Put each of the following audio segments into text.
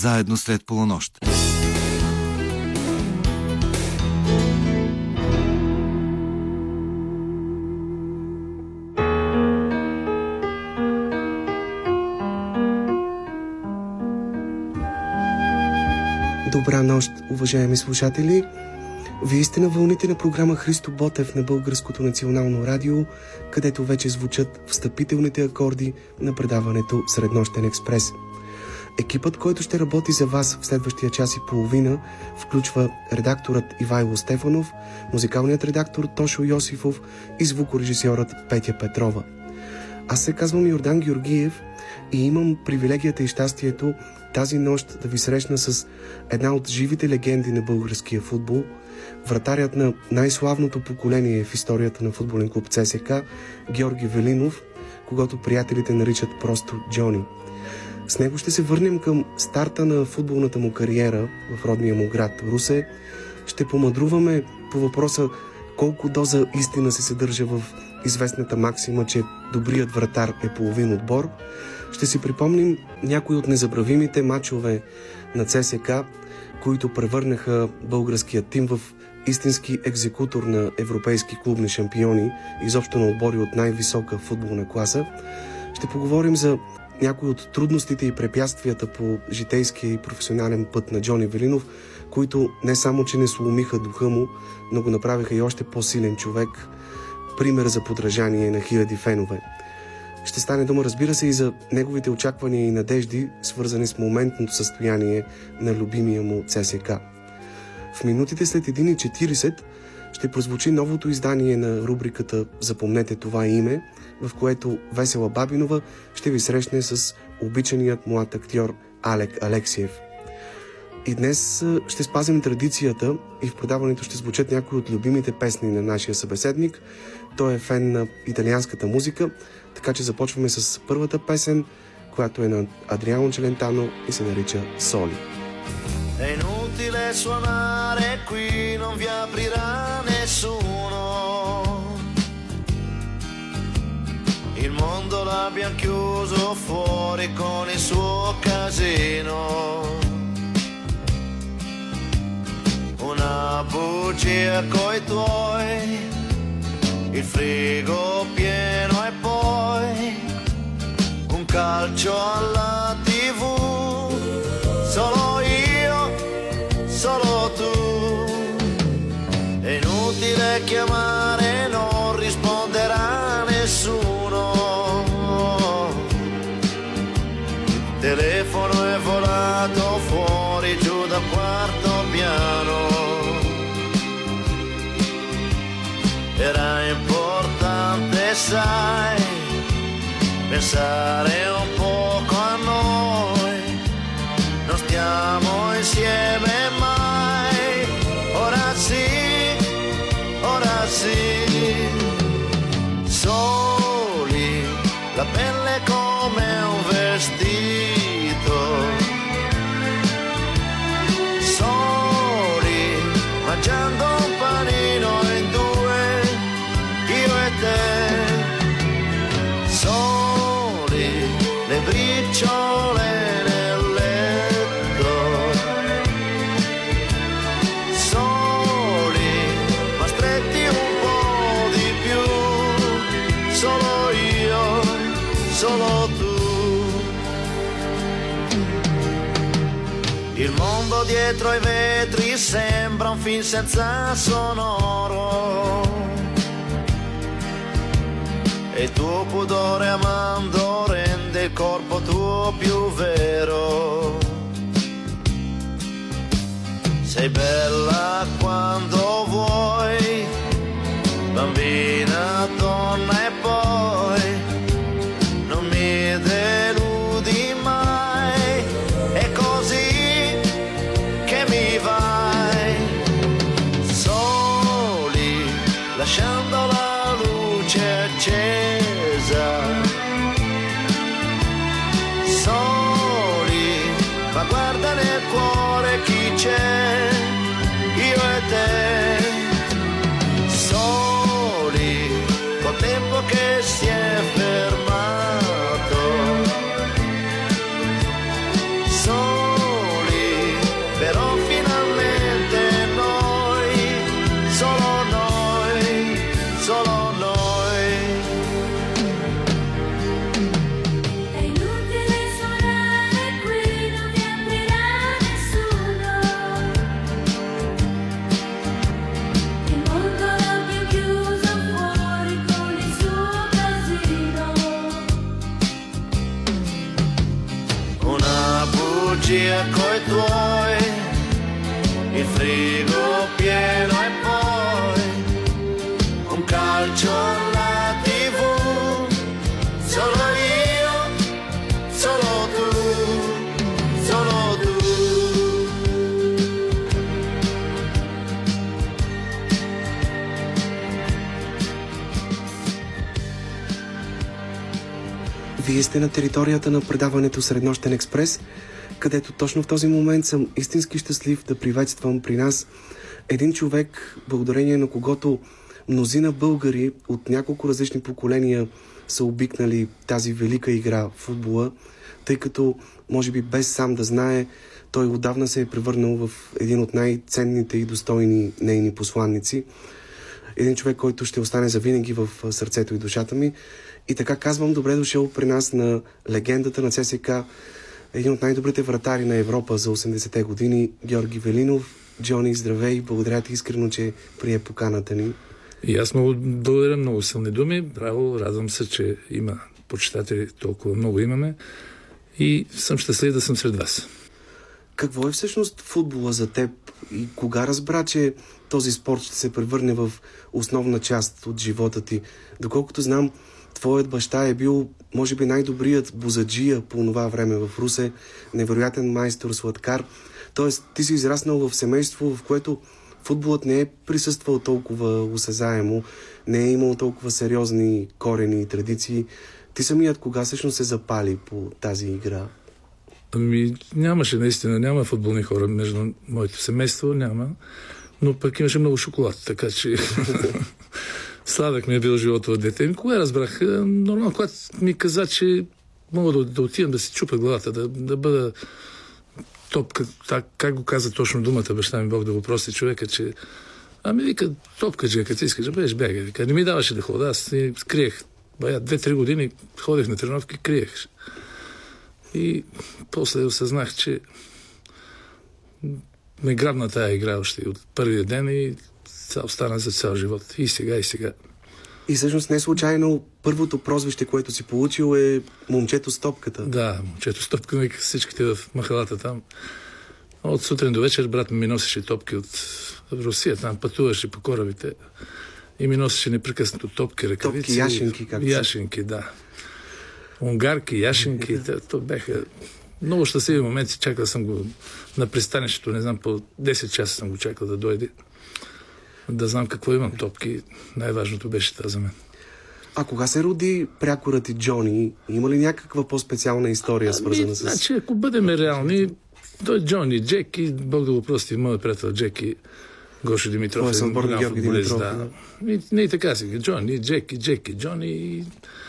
заедно след полунощ. Добра нощ, уважаеми слушатели! Вие сте на вълните на програма Христо Ботев на Българското национално радио, където вече звучат встъпителните акорди на предаването Среднощен експрес. Екипът, който ще работи за вас в следващия час и половина, включва редакторът Ивайло Стефанов, музикалният редактор Тошо Йосифов и звукорежисьорът Петя Петрова. Аз се казвам Йордан Георгиев и имам привилегията и щастието тази нощ да ви срещна с една от живите легенди на българския футбол, вратарят на най-славното поколение в историята на футболен клуб ЦСК, Георги Велинов, когато приятелите наричат просто Джони. С него ще се върнем към старта на футболната му кариера в родния му град Русе. Ще помадруваме по въпроса колко доза истина се съдържа в известната максима, че добрият вратар е половин отбор. Ще си припомним някои от незабравимите матчове на ЦСК, които превърнаха българския тим в истински екзекутор на европейски клубни шампиони, изобщо на отбори от най-висока футболна класа. Ще поговорим за някои от трудностите и препятствията по житейския и професионален път на Джони Велинов, които не само, че не сломиха духа му, но го направиха и още по-силен човек, пример за подражание на хиляди фенове. Ще стане дума, разбира се, и за неговите очаквания и надежди, свързани с моментното състояние на любимия му ЦСК. В минутите след 1.40 ще прозвучи новото издание на рубриката Запомнете това име, в което Весела Бабинова ще ви срещне с обичаният млад актьор Алек Алексиев. И днес ще спазим традицията и в предаването ще звучат някои от любимите песни на нашия събеседник. Той е фен на италианската музика, така че започваме с първата песен, която е на Адриано Челентано и се нарича Соли. È inutile suonare qui, non vi aprirà nessuno. Il mondo l'abbiamo chiuso fuori con il suo casino. Una bugia coi tuoi, il frigo pieno e poi un calcio alla tv. Solo io, solo tu. È inutile chiamare, sai, pensare un poco a noi. Non stiamo insieme dietro ai vetri sembra un film senza sonoro. E il tuo pudore amando rende il corpo tuo più vero. Sei bella quando vuoi, bambina, donna e poi tvoj il frigo pieno e poi un calcio alla tv solo io solo tu solo tu Вие сте на територията на предаването Среднощен експрес, където точно в този момент съм истински щастлив да приветствам при нас един човек, благодарение на когото мнозина българи от няколко различни поколения са обикнали тази велика игра в футбола, тъй като, може би без сам да знае, той отдавна се е превърнал в един от най-ценните и достойни нейни посланници. Един човек, който ще остане завинаги в сърцето и душата ми. И така казвам, добре дошъл при нас на легендата на ЦСК, един от най-добрите вратари на Европа за 80-те години, Георги Велинов. Джони, здравей! Благодаря ти искрено, че прие поканата ни. И аз много благодаря, много силни думи. Браво, радвам се, че има почитатели, толкова много имаме. И съм щастлив да съм сред вас. Какво е всъщност футбола за теб и кога разбра, че този спорт ще се превърне в основна част от живота ти? Доколкото знам, твоят баща е бил, може би, най-добрият бузаджия по това време в Русе, невероятен майстор сладкар. Тоест, ти си израснал в семейство, в което футболът не е присъствал толкова осезаемо, не е имал толкова сериозни корени и традиции. Ти самият кога всъщност се запали по тази игра? Ами нямаше наистина, няма футболни хора между моето семейство, няма. Но пък имаше много шоколад, така че сладък ми е бил живота от дете. И кога разбрах? Е, Нормално, когато ми каза, че мога да, да отидам да си чупа главата, да, да бъда топка, так, как го каза точно думата, баща ми Бог да го прости човека, че Ами вика, топка же, като искаш да бъдеш бега. Вика, не ми даваше да хода, аз криех. Бая, две-три години ходех на тренировки, криех. И после осъзнах, че ме грабна тая игра още от първия ден и остана за цял живот. И сега, и сега. И всъщност не случайно първото прозвище, което си получил е момчето с топката. Да, момчето с топка, вика всичките в махалата там. От сутрин до вечер брат ми носеше топки от Русия, там пътуваше по корабите и ми носеше непрекъснато топки, ръкавици. Топки, яшенки, както Яшенки, да. Унгарки, яшенки, те- то бяха много щастливи моменти. Чакал съм го на пристанището, не знам, по 10 часа съм го чакал да дойде. Да знам какво имам топки. Най-важното беше това за мен. А кога се роди прякорът и Джони? Има ли някаква по-специална история, свързана Ами, с... Значи, ако бъдем реални, той Джони, Джеки, Бог да го прости, моят приятел Джеки, Гошо Димитров, Твой е сънборник голям Георги Димитров, да. И, не и така си, Джони, Джеки, Джеки, Джони.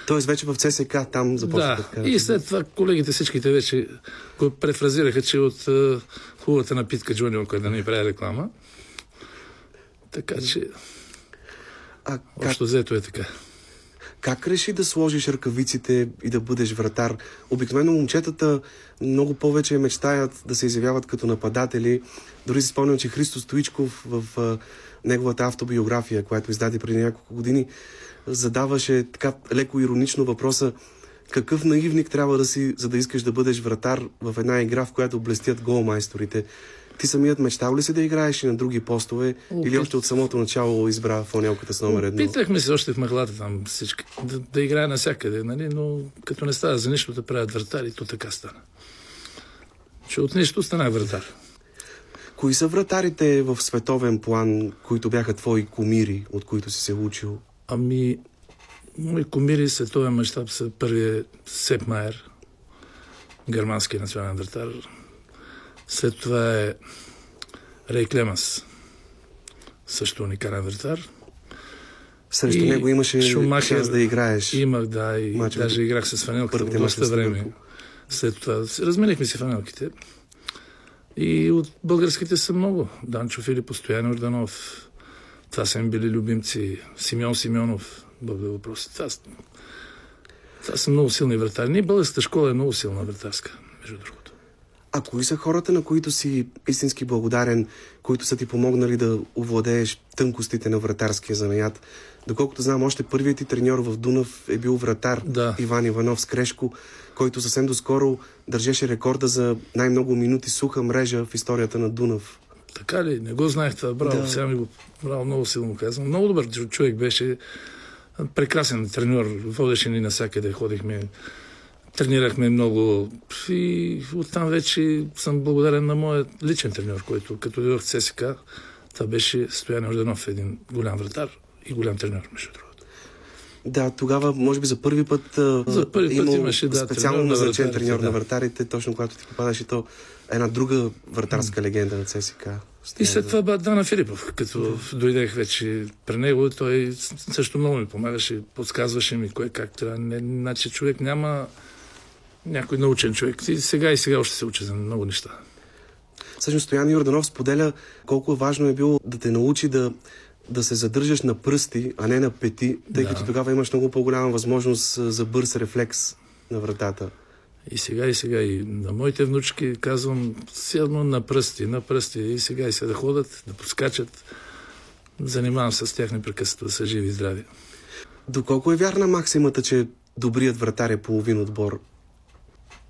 Тоест вече в ЦСК там започва Да, така. и след това колегите всичките вече го префразираха, че от е, хубавата напитка Джони Око да не прави реклама. Така че, А как, общо взето е така. как реши да сложиш ръкавиците и да бъдеш вратар? Обикновено момчетата много повече мечтаят да се изявяват като нападатели. Дори си спомням, че Христо Стоичков в а, неговата автобиография, която издаде преди няколко години, задаваше така леко иронично въпроса какъв наивник трябва да си, за да искаш да бъдеш вратар в една игра, в която блестят голмайсторите. Ти самият мечтал ли си да играеш и на други постове? Или Опит- още от самото начало избра фонелката с номер едно? Питахме се още в махлата там всички, да, да играе навсякъде, нали? но като не става за нищо да правят вратари, то така стана. Че от нищо станах вратар. Кои са вратарите в световен план, които бяха твои кумири, от които си се учил? Ами, мои кумири световен мащаб са първият Сеп Майер, германски национален вратар. След това е Рей Клемас, също уникален вратар. Срещу И него имаше Шумахер да играеш. Имах, да, и Мачовете. даже играх с фанелката Първите доста време. След това разменихме си фанелките. И от българските са много. Данчо Филип, Постоянно Орданов. Това са им били любимци. Симеон Симеонов. Бог да въпрос. Това, това са много силни вратари. Ние българската школа е много силна вратарска, между другото. А кои са хората, на които си истински благодарен, които са ти помогнали да овладееш тънкостите на вратарския занаят? Доколкото знам, още първият ти треньор в Дунав е бил вратар Да. Иван Иванов с Крешко, който съвсем доскоро държеше рекорда за най-много минути суха мрежа в историята на Дунав. Така ли? Не го знаех това. Браво, Да. сега ми го браво, много силно казвам. Много добър човек беше. Прекрасен треньор. Водеше ни навсякъде. Ходихме, тренирахме много. И оттам вече съм благодарен на моят личен треньор, който като дойдох в ЦСК, това беше Стоян Орденов, един голям вратар и голям треньор, между другото. Да, тогава, може би за първи път За първи път имал имаше, да, специално на назначен вратарите, треньор на да. вратарите, точно когато ти попадаше то една друга вратарска легенда на ЦСК. И след това ба Дана Филипов, като дойдех вече при него, той също много ми помагаше, подсказваше ми кое как трябва. Не, значи човек няма някой научен човек. И сега и сега още се учи за много неща. Всъщност Стоян Йорданов споделя колко важно е било да те научи да, да се задържаш на пръсти, а не на пети, тъй Да. като тогава имаш много по-голяма възможност за бърз рефлекс на вратата. И сега и сега и на моите внучки казвам силно на пръсти, на пръсти и сега и сега да ходят, да подскачат. Занимавам се с тях непрекъснато да са живи и здрави. Доколко е вярна максимата, че добрият вратар е половин отбор?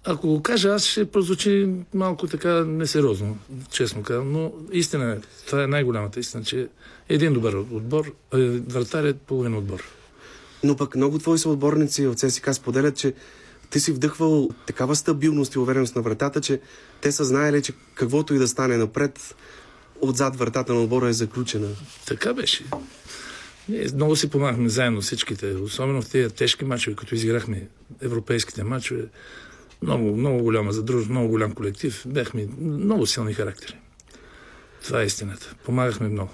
Ако го кажа, аз ще прозвучи малко така несериозно, честно казвам, но истина е, това е най-голямата истина, че един добър отбор, е, вратар е половин отбор. Но пък много твои съотборници в ЦСКА споделят, че ти си вдъхвал такава стабилност и увереност на вратата, че те са знаели, че каквото и да стане напред, отзад вратата на отбора е заключена. Така беше. Ние много си помагахме заедно всичките, особено в тези тежки мачове, като изиграхме европейските мачове. Много, много голяма задружност, много голям колектив. Бяхме много силни характери. Това е истината. Помагахме много.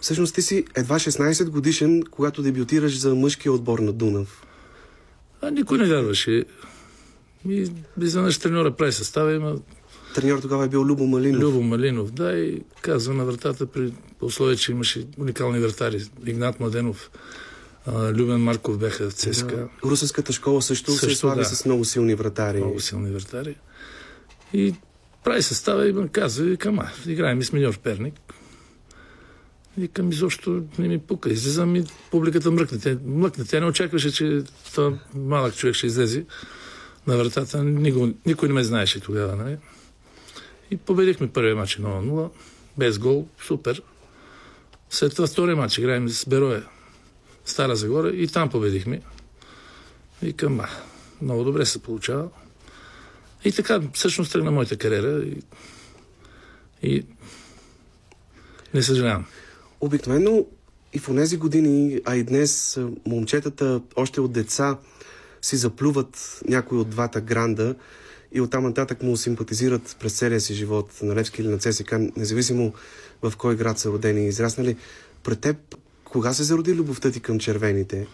Всъщност ти си едва 16 годишен, когато дебютираш за мъжкия отбор на Дунав. А никой не вярваше. И изведнъж треньора прави състава, има Треньор тогава е бил Любо Малинов. Любо Малинов, да, и казва на вратата при условие, че имаше уникални вратари. Игнат Младенов, а, Любен Марков бяха в ЦСКА. Русенската школа също, се Също, слави да. с много силни вратари. Много силни вратари. И прави състава и казва, викам, а, играем и с миньор Перник. Викам, изобщо не ми пука. Излизам и публиката мръкне. Те, млъкне. Тя не очакваше, че това малък човек ще излезе на вратата. Никой, никой не ме знаеше тогава. Нали? И победихме първия матч 0-0. Без гол. Супер. След това втория матч играем с Бероя. Стара Загора и там победихме. Викам, а, много добре се получава. И така, всъщност тръгна моята кариера и, и не съжалявам. Обикновено и в тези години, а и днес, момчетата още от деца си заплюват някой от двата гранда и оттам нататък му симпатизират през целия си живот на Левски или на ЦСК, независимо в кой град са родени и израснали. Пред теб, кога се зароди любовта ти към червените?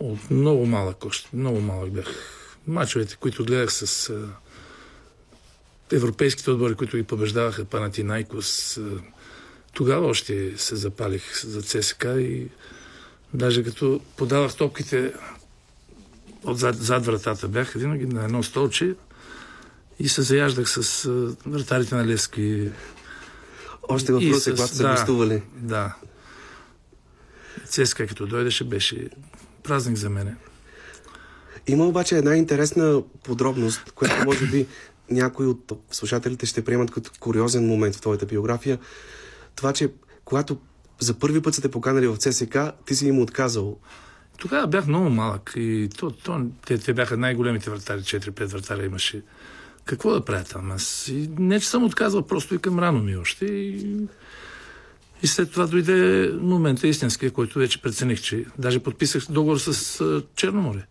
От много малък още, много малък бях. Мачовете, които гледах с а, европейските отбори, които ги побеждаваха, Панатинайкос, а, тогава още се запалих за ЦСКА и даже като подавах топките отзад, зад вратата бях винаги на едно столче и се заяждах с а, вратарите на Левски. Още в И Русе, с- когато са да. гостували. Да. ЦСКА като дойдеше беше празник за мене. Има обаче една интересна подробност, която може би някои от слушателите ще приемат като куриозен момент в твоята биография. Това, че когато за първи път са те поканали в ЦСК, ти си им отказал. Тогава бях много малък и то, то, те, те бяха най-големите вратари, 4-5 вратаря имаше. Какво да правя там? Аз и не, че съм отказал, просто и към рано ми още. И, и след това дойде момента истинския, който вече прецених, че даже подписах договор с Черноморе.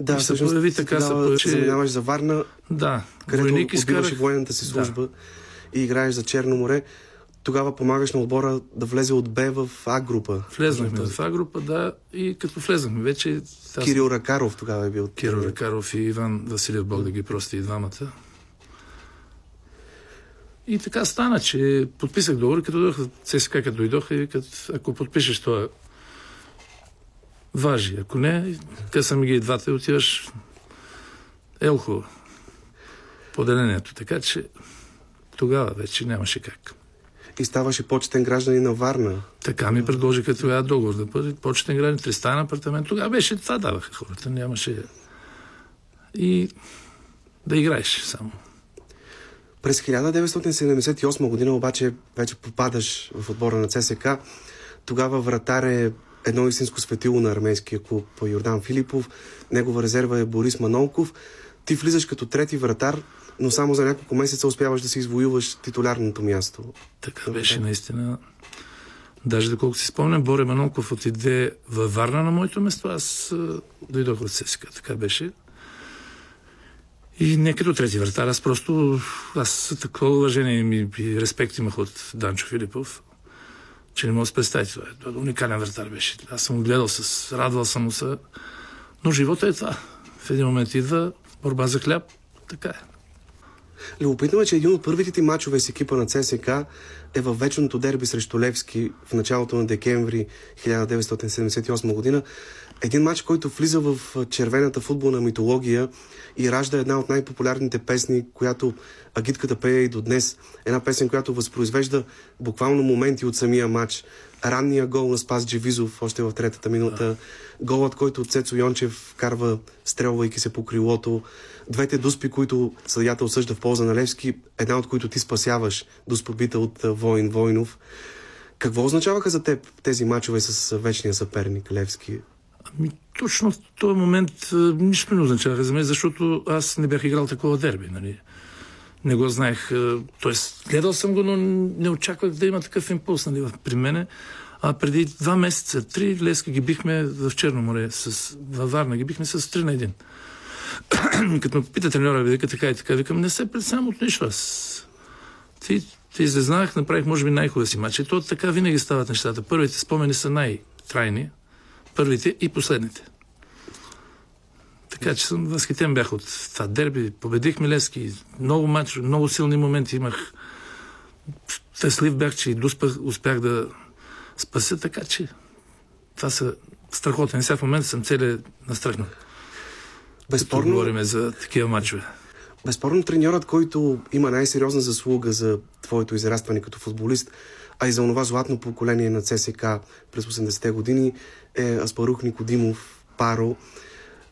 Да, И се появи така, се появи, че- заминаваш за Варна, Да, където войник изкарах. военната си служба и играеш за Черно море. Тогава помагаш на отбора да влезе от Б в А група. Влезнахме в А група, да, и като влезнахме вече... аз- Кирил Ракаров тогава е бил. Киро Ракаров и Иван Василев, Бог да ги прости и двамата. И така стана, че подписах договор, като дойдох ЦСКА, като дойдоха и викат, ако подпишеш това, важи. Ако не, късаме ги и двата и отиваш Елхо. поделението. Така че тогава вече нямаше как. И ставаше почетен гражданин на Варна. Така ми предложиха тогава договор да бъде почетен гражданин, тристан апартамент. Тогава беше това даваха хората. Нямаше и да играеш само. През 1978 година обаче вече попадаш в отбора на ЦСК. Тогава вратар е едно истинско светило на армейския клуб Йордан Филипов. Негова резерва е Борис Манолков. Ти влизаш като трети вратар, но само за няколко месеца успяваш да си извоюваш титулярното място. Така беше наистина. Даже доколко си спомням, Боре Манолков отиде във Варна на моето место, аз дойдох от ССК. Така беше. И не като трети вратар, аз просто, аз такова уважение и респект имах от Данчо Филипов, че не мога да се представите. Това е уникален вратар беше. Аз съм гледал с, радвал съм му се. Но живота е това. В един момент идва борба за хляб. Така е. Любопитно е, че един от първите ти мачове с екипа на ЦСК е във вечното дерби срещу Левски в началото на декември 1978 година. Един матч, който влиза в червената футболна митология и ражда една от най-популярните песни, която агитката пее и до днес. Една песен, която възпроизвежда буквално моменти от самия матч. Ранния гол на Спас Джевизов, още в третата минута. Голът, който Цецо Йончев карва, стрелвайки се по крилото. Двете дуспи, които съдята осъжда в полза на Левски, една от които ти спасяваш, дуспобита от Воин Войнов. Какво означаваха за теб тези мачове с вечния съперник Левски? Ами, точно в този момент нищо не означава за мен, защото аз не бях играл такова дерби. Нали? Не го знаех. Тоест, гледал съм го, но не очаквах да има такъв импулс нали, при мене. А преди два месеца, три леска ги бихме в Черно море, с, във Варна ги бихме с 3 на 1. Като ме попита треньора, ви вика така и така, викам, не се предсам от нищо. Аз ти, ти излезнах, направих може би най-хубавия си матч. И то така винаги стават нещата. Първите спомени са най-трайни, първите и последните. Така че съм възхитен бях от това дерби. Победихме Лески. Много матч, много силни моменти имах. Щастлив бях, че и успях, успях да спася, така че това са страхотни. Сега в момента съм целият настръхнал. Безспорно... говорим за такива матчове. Безспорно треньорът, който има най-сериозна заслуга за твоето израстване като футболист, а и за това златно поколение на ЦСК през 80-те години е Аспарух Никодимов, Паро.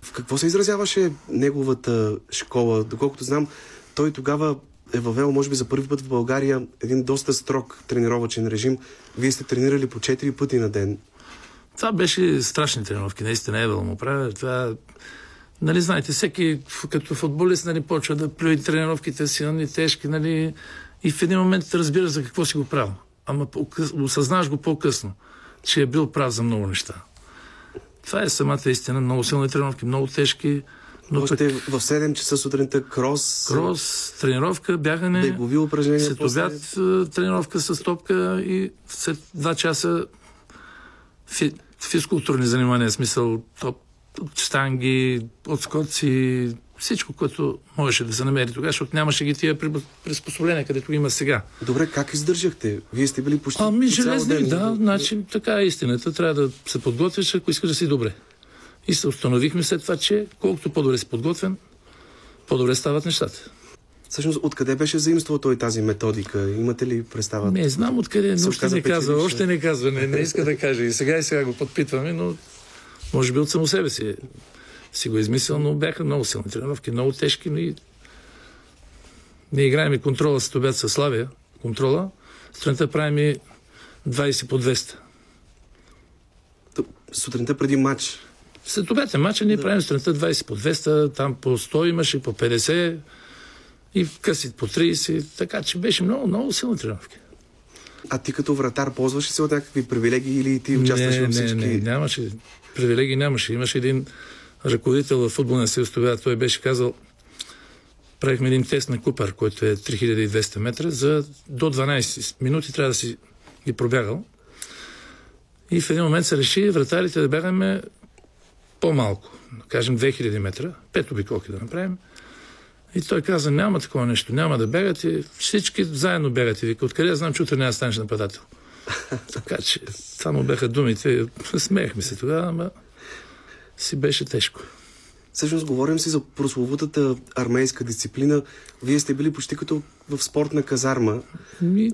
В какво се изразяваше неговата школа? Доколкото знам, той тогава е въвел, може би за първи път в България, един доста строг тренировачен режим. Вие сте тренирали по 4 пъти на ден. Това беше страшни тренировки, наистина е да му правя. Това, нали, знаете, всеки като футболист нали, почва да плюи тренировките си, нали, тежки, нали, и в един момент разбира за какво си го правил. Ама осъзнаваш го по-късно, че е бил прав за много неща. Това е самата истина. Много силни тренировки, много тежки. Но Още пък... в 7 часа сутринта крос. Крос, тренировка, бягане. Бегови упражнения. След после... обяд тренировка с топка и след 2 часа фи... физкултурни занимания, смисъл топ, штанги, отскоци, всичко, което можеше да се намери тогава, защото нямаше ги тия приспособления, където има сега. Добре, как издържахте? Вие сте били почти Ами, железни, ден, да, значи така е истината. Трябва да се подготвиш, ако искаш да си добре. И се установихме след това, че колкото по-добре си подготвен, по-добре стават нещата. Всъщност, откъде беше заимствал той тази методика? Имате ли представа? Не, знам откъде, но още не казва, още не казва, не, не иска да каже. И сега и сега го подпитваме, но може би от само себе си си го измислил, но бяха много силни тренировки, много тежки, но и ние играем и контрола с обяд със Славия, контрола, сутринта правим и 20 по 200. Сутринта преди матч? След обяд е матча, ние да. правим сутринта 20 по 200, там по 100 имаше, по 50 и къси по 30, така че беше много, много силни тренировки. А ти като вратар ползваш ли се от някакви привилегии или ти участваш в всички? Не, не, нямаше. Привилегии нямаше. Имаше един ръководител в футболния съюз тогава, той беше казал, правихме един тест на Купър, който е 3200 метра, за до 12 минути трябва да си ги пробягал. И в един момент се реши вратарите да бягаме по-малко, да кажем 2000 метра, пет обиколки да направим. И той каза, няма такова нещо, няма да бягате, всички заедно бягате. Вика, откъде я знам, че утре няма да станеш нападател. така че, само бяха думите, смеехме се тогава, ама си беше тежко. Всъщност говорим си за прословутата армейска дисциплина. Вие сте били почти като в спортна казарма. Ми,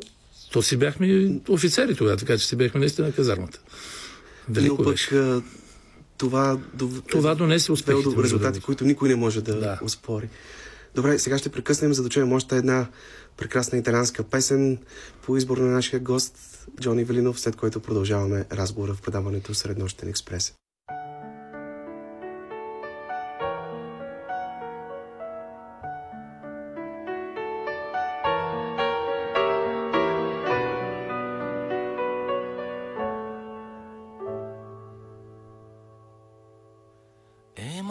то си бяхме офицери тогава, така че си бяхме наистина на казармата. Велико Но пък беше. това, дов... това донесе успехи. до резултати, които никой не може да, да. успори. Добре, сега ще прекъснем, за да чуем още една прекрасна италианска песен по избор на нашия гост Джони Велинов, след който продължаваме разговора в предаването Среднощен експрес.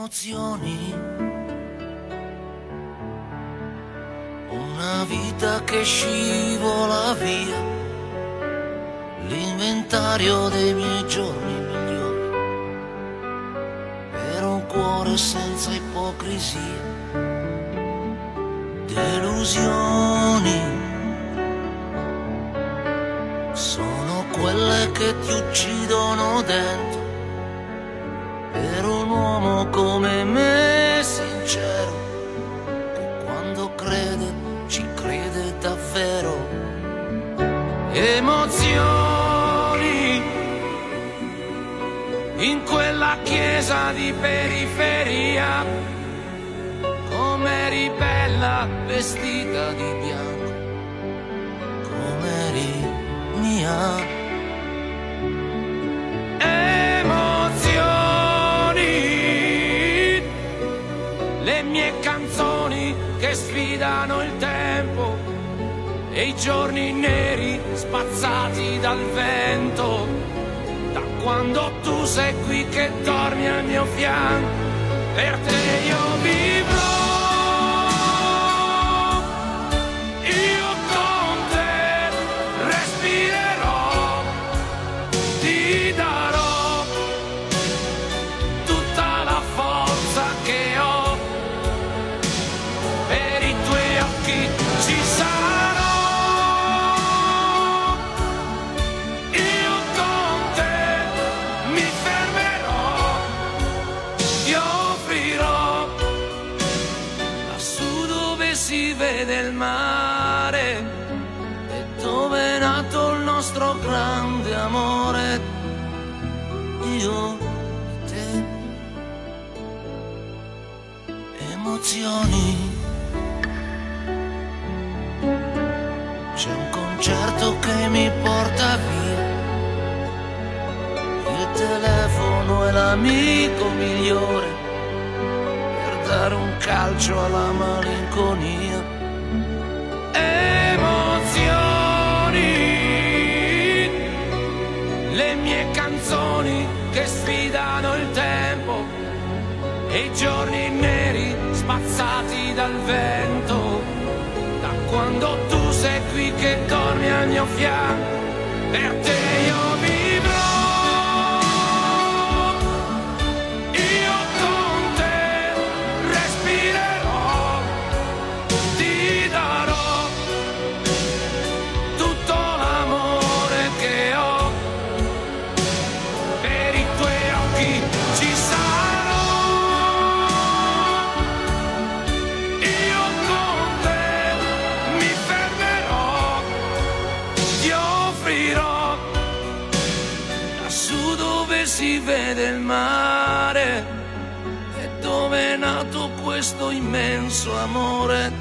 Emozioni. Una vita che scivola via, l'inventario dei miei giorni migliori, per un cuore senza ipocrisia, delusioni, sono quelle che ti uccidono dentro, per un uomo come me sincero davvero. Emozioni in quella chiesa di periferia come eri bella vestita di bianco come eri mia emozioni che sfidano il tempo e i giorni neri spazzati dal vento. Da quando tu sei qui che dormi al mio fianco, per te io migliore per dare un calcio alla malinconia. Emozioni, le mie canzoni che sfidano il tempo e i giorni neri spazzati dal vento. Da quando tu sei qui che dormi al mio fianco, per te io vivrò. Immenso amore.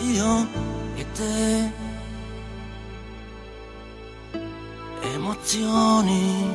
Io e te, emozioni.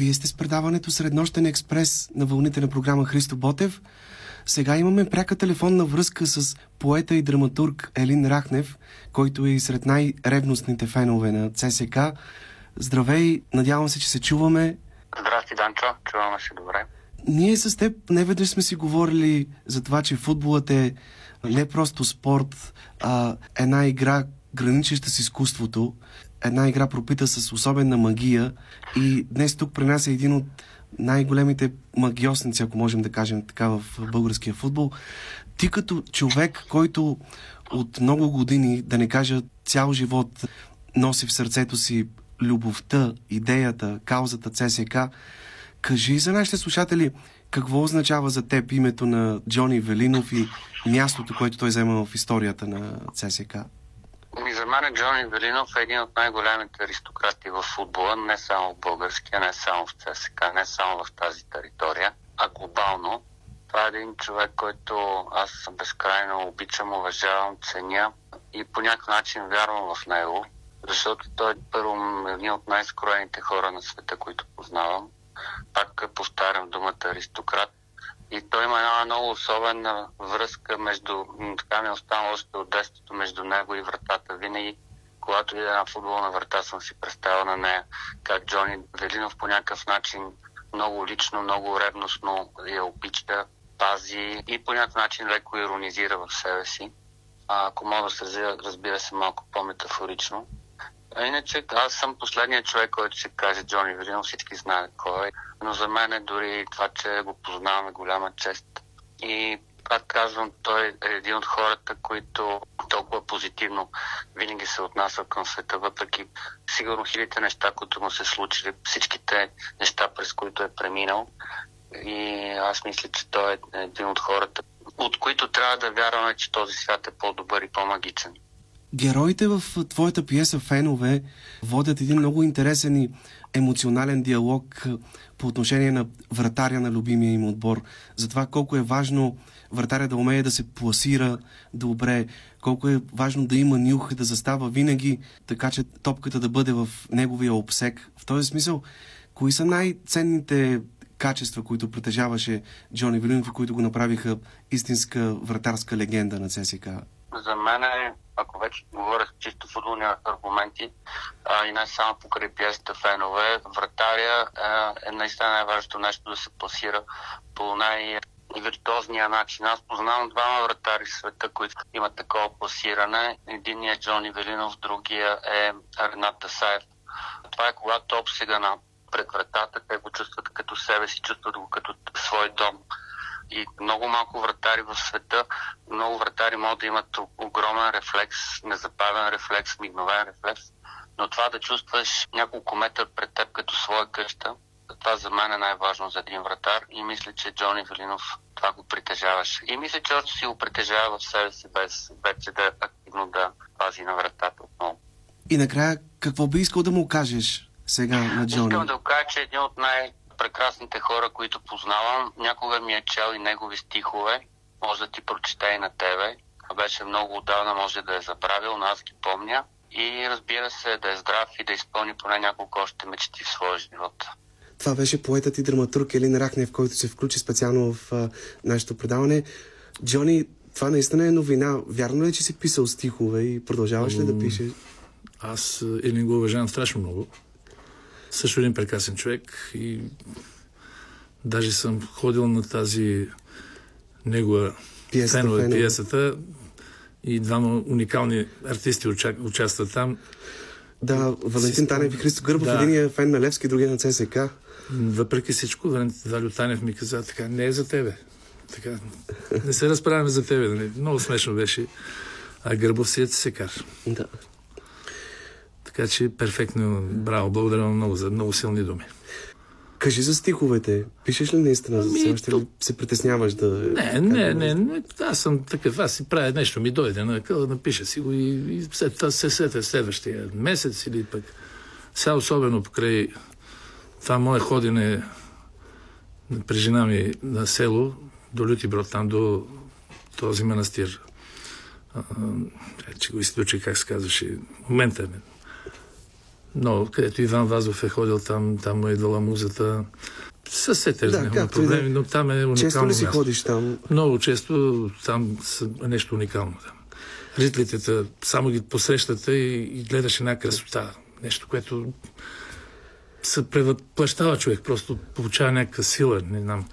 Вие сте с предаването Среднощен експрес на вълните на програма Христо Ботев. Сега имаме пряка телефонна връзка с поета и драматург Елин Рахнев, който е и сред най-ревностните фенове на ЦСК. Здравей, надявам се, че се чуваме. Здрасти, Данчо. Чуваме се добре. Ние с теб не веднъж сме си говорили за това, че футболът е не просто спорт, а една игра, граничеща с изкуството, една игра пропита с особена магия и днес тук при нас е един от най-големите магиосници, ако можем да кажем така в българския футбол. Ти като човек, който от много години, да не кажа цял живот, носи в сърцето си любовта, идеята, каузата ЦСК, кажи за нашите слушатели какво означава за теб името на Джони Велинов и мястото, което той взема в историята на ЦСК? Ми за мен Джони Велинов е един от най-големите аристократи в футбола, не само в българския, не само в ЦСК, не само в тази територия, а глобално. Това е един човек, който аз безкрайно обичам, уважавам, ценя и по някакъв начин вярвам в него, защото той е първо един от най-скроените хора на света, които познавам. Пак повтарям думата аристократ. И той има една много особена връзка между, така ми е останало още от детството, между него и вратата. Винаги, когато видя една футболна врата, съм си представил на нея как Джони Велинов по някакъв начин много лично, много ревностно я обича, пази и по някакъв начин леко иронизира в себе си. А, ако мога да се разбира се малко по-метафорично. А иначе аз съм последният човек, който ще каже Джони Велинов, всички знаят кой е. Но за мен е дори това, че го познаваме голяма чест. И пак казвам, той е един от хората, които толкова позитивно винаги се отнася към света, въпреки сигурно хилите неща, които му се случили, всичките неща, през които е преминал. И аз мисля, че той е един от хората, от които трябва да вярваме, че този свят е по-добър и по-магичен. Героите в твоята пиеса Фенове водят един много интересен и емоционален диалог по отношение на вратаря на любимия им отбор. За това колко е важно вратаря да умее да се пласира добре, колко е важно да има нюх, да застава винаги, така че топката да бъде в неговия обсек. В този смисъл, кои са най-ценните качества, които притежаваше Джони Вилинов и които го направиха истинска вратарска легенда на ЦСК? За мен е ако вече говоря с чисто футболни аргументи а, и не само покрай пиесата фенове, вратаря а, е наистина най-важното нещо да се пласира по най- виртуозния начин. Аз познавам двама вратари в света, които имат такова пласиране. Единият е Джони Велинов, другия е Ренат Тасаев. Това е когато обсега на пред вратата, те го чувстват като себе си, чувстват го като свой дом и много малко вратари в света, много вратари могат да имат огромен рефлекс, незабавен рефлекс, мигновен рефлекс, но това да чувстваш няколко метър пред теб като своя къща, това за мен е най-важно за един вратар и мисля, че Джони Велинов това го притежаваше. И мисля, че още си го притежава в себе си, без вече да е активно да пази на вратата отново. И накрая, какво би искал да му кажеш сега на Джони? Искам да го кажа, че един от най- прекрасните хора, които познавам. Някога ми е чел и негови стихове. Може да ти прочете и на тебе. Беше много отдавна, може да е забравил, но аз ги помня. И разбира се, да е здрав и да изпълни поне няколко още мечти в своя живот. Това беше поетът и драматург Елин Рахнев, който се включи специално в а, нашето предаване. Джони, това наистина е новина. Вярно ли, е, че си писал стихове и продължаваш ли да пишеш? Аз Елин го уважавам страшно много също един прекрасен човек и даже съм ходил на тази негова пиесата, фенове, пиесата и двама уникални артисти участват там. Да, Валентин Танев и Христо Гърбов, да. един е фен на Левски, другия на ЦСК. Въпреки всичко, Валю Танев ми каза, така, не е за тебе. Така, не се разправяме за тебе. Нали? Много смешно беше. А Гърбов си е цесекар. Да. Така че перфектно, браво, благодаря много за много силни думи. Кажи за стиховете. Пишеш ли наистина? за ами, ще ли се притесняваш да... Не, не, не, не, аз съм такъв. Аз си правя нещо, ми дойде, на къл, напиша си го и, и след това се сета следващия месец или пък. Сега особено покрай това мое ходене при жена ми на село, до Люти Брод, там до този манастир. А, че го изключи, как се казваше. Момента но където Иван Вазов е ходил там, там му е идвала музата. Съсете да, няма проблеми, да. но там е уникално Често ли си място. ходиш там? Много често там е нещо уникално. Там. Ритлите само ги посрещате и, и гледаш една красота. нещо, което се превъплащава човек, просто получава някаква сила, не знам.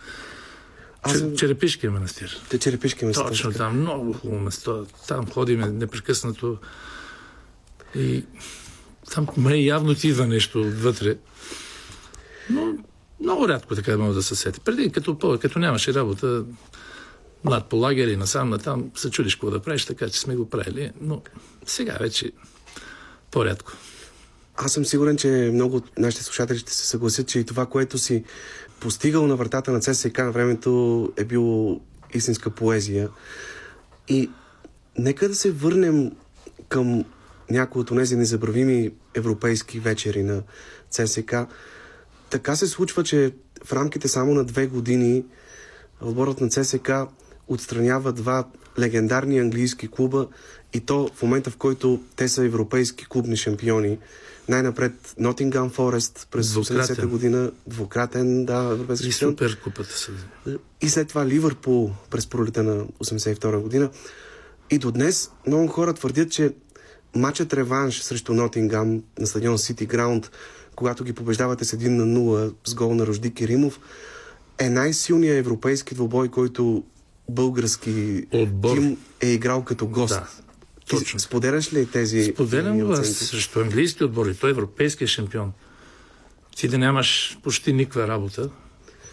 Аз съм- Черепишкия манастир. Те черепишки места. Точно така. там, много хубаво место. Там ходиме непрекъснато. И там май явно ти идва нещо отвътре. Но много рядко така мога да се сети. Преди, като, като нямаше работа, над по лагери, насам, натам, се чудиш какво да правиш, така че сме го правили. Но сега вече по-рядко. Аз съм сигурен, че много от нашите слушатели ще се съгласят, че и това, което си постигал на вратата на ЦСК на времето е било истинска поезия. И нека да се върнем към някои от тези незабравими европейски вечери на ЦСК. Така се случва, че в рамките само на две години отборът на ЦСК отстранява два легендарни английски клуба и то в момента, в който те са европейски клубни шампиони. Най-напред Нотингам Форест през Двукратен. 80-та година, двукратен, да, европейски И шампион. супер купата се. И след това Ливърпул през пролета на 82 година. И до днес много хора твърдят, че матчът реванш срещу Нотингам на стадион Сити Граунд, когато ги побеждавате с 1 на 0 с гол на Рожди Керимов, е най-силният европейски двубой, който български Отбор. тим е играл като гост. Да, точно. Споделяш ли тези Споделям го аз срещу английски отбори. Той е европейския шампион. Ти да нямаш почти никаква работа,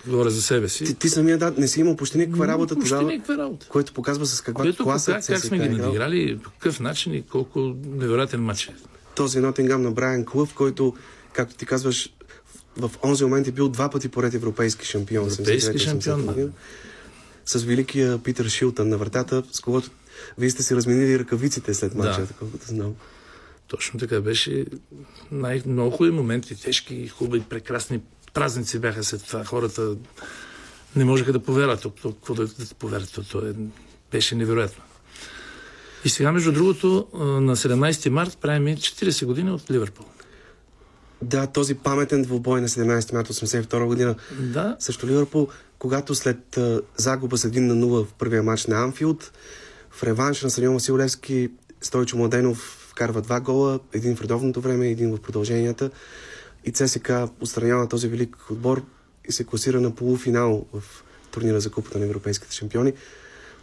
говоря за себе си. Ти, ти самия да, не си имал почти никаква работа почти тогава, никаква работа. което показва с каква Което класа как, как сме е ги играл. надиграли, по какъв начин и колко невероятен матч е. този Нотингам на Брайан Клъв, който, както ти казваш, в онзи момент е бил два пъти поред европейски шампион. Европейски 79-80 шампион, да. С великия Питър Шилтън на вратата, с когото вие сте си разменили ръкавиците след мача, Да. колкото знам. Точно така беше. Най- много хубави моменти, тежки, хубави, прекрасни празници бяха след това. Хората не можеха да повярват. Какво да, да повярват? То, е, беше невероятно. И сега, между другото, на 17 март правим 40 години от Ливърпул. Да, този паметен двубой на 17 марта 82 година Да, срещу Ливърпул, когато след загуба с 1 на 0 в първия матч на Анфилд, в реванш на Стадион Васил Левски, Стойчо Младенов вкарва два гола, един в редовното време, един в продълженията. И ЦСК отстранява този велик отбор и се класира на полуфинал в турнира за Купата на европейските шампиони.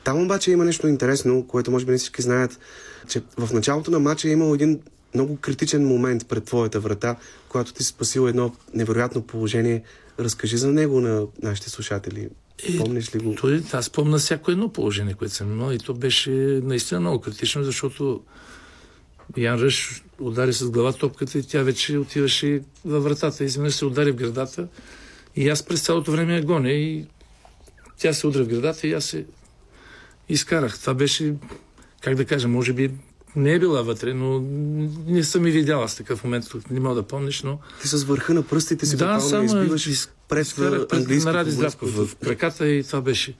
Там обаче има нещо интересно, което може би не всички знаят, че в началото на матча е имал един много критичен момент пред твоята врата, когато ти си спасил едно невероятно положение. Разкажи за него на нашите слушатели. Е, Помниш ли го? Той, аз помня всяко едно положение, което съм имал и то беше наистина много критично, защото Ян Ръш удари с глава топката и тя вече отиваше във вратата. Изведнъж се удари в градата и аз през цялото време я гоня и тя се удря в градата и аз се изкарах. Това беше, как да кажа, може би не е била вътре, но не съм и видяла с такъв момент, не мога да помниш, но Ти с върха на пръстите си да, буквално само избиваш из- пред английското на Ради. Здравков в краката и това беше.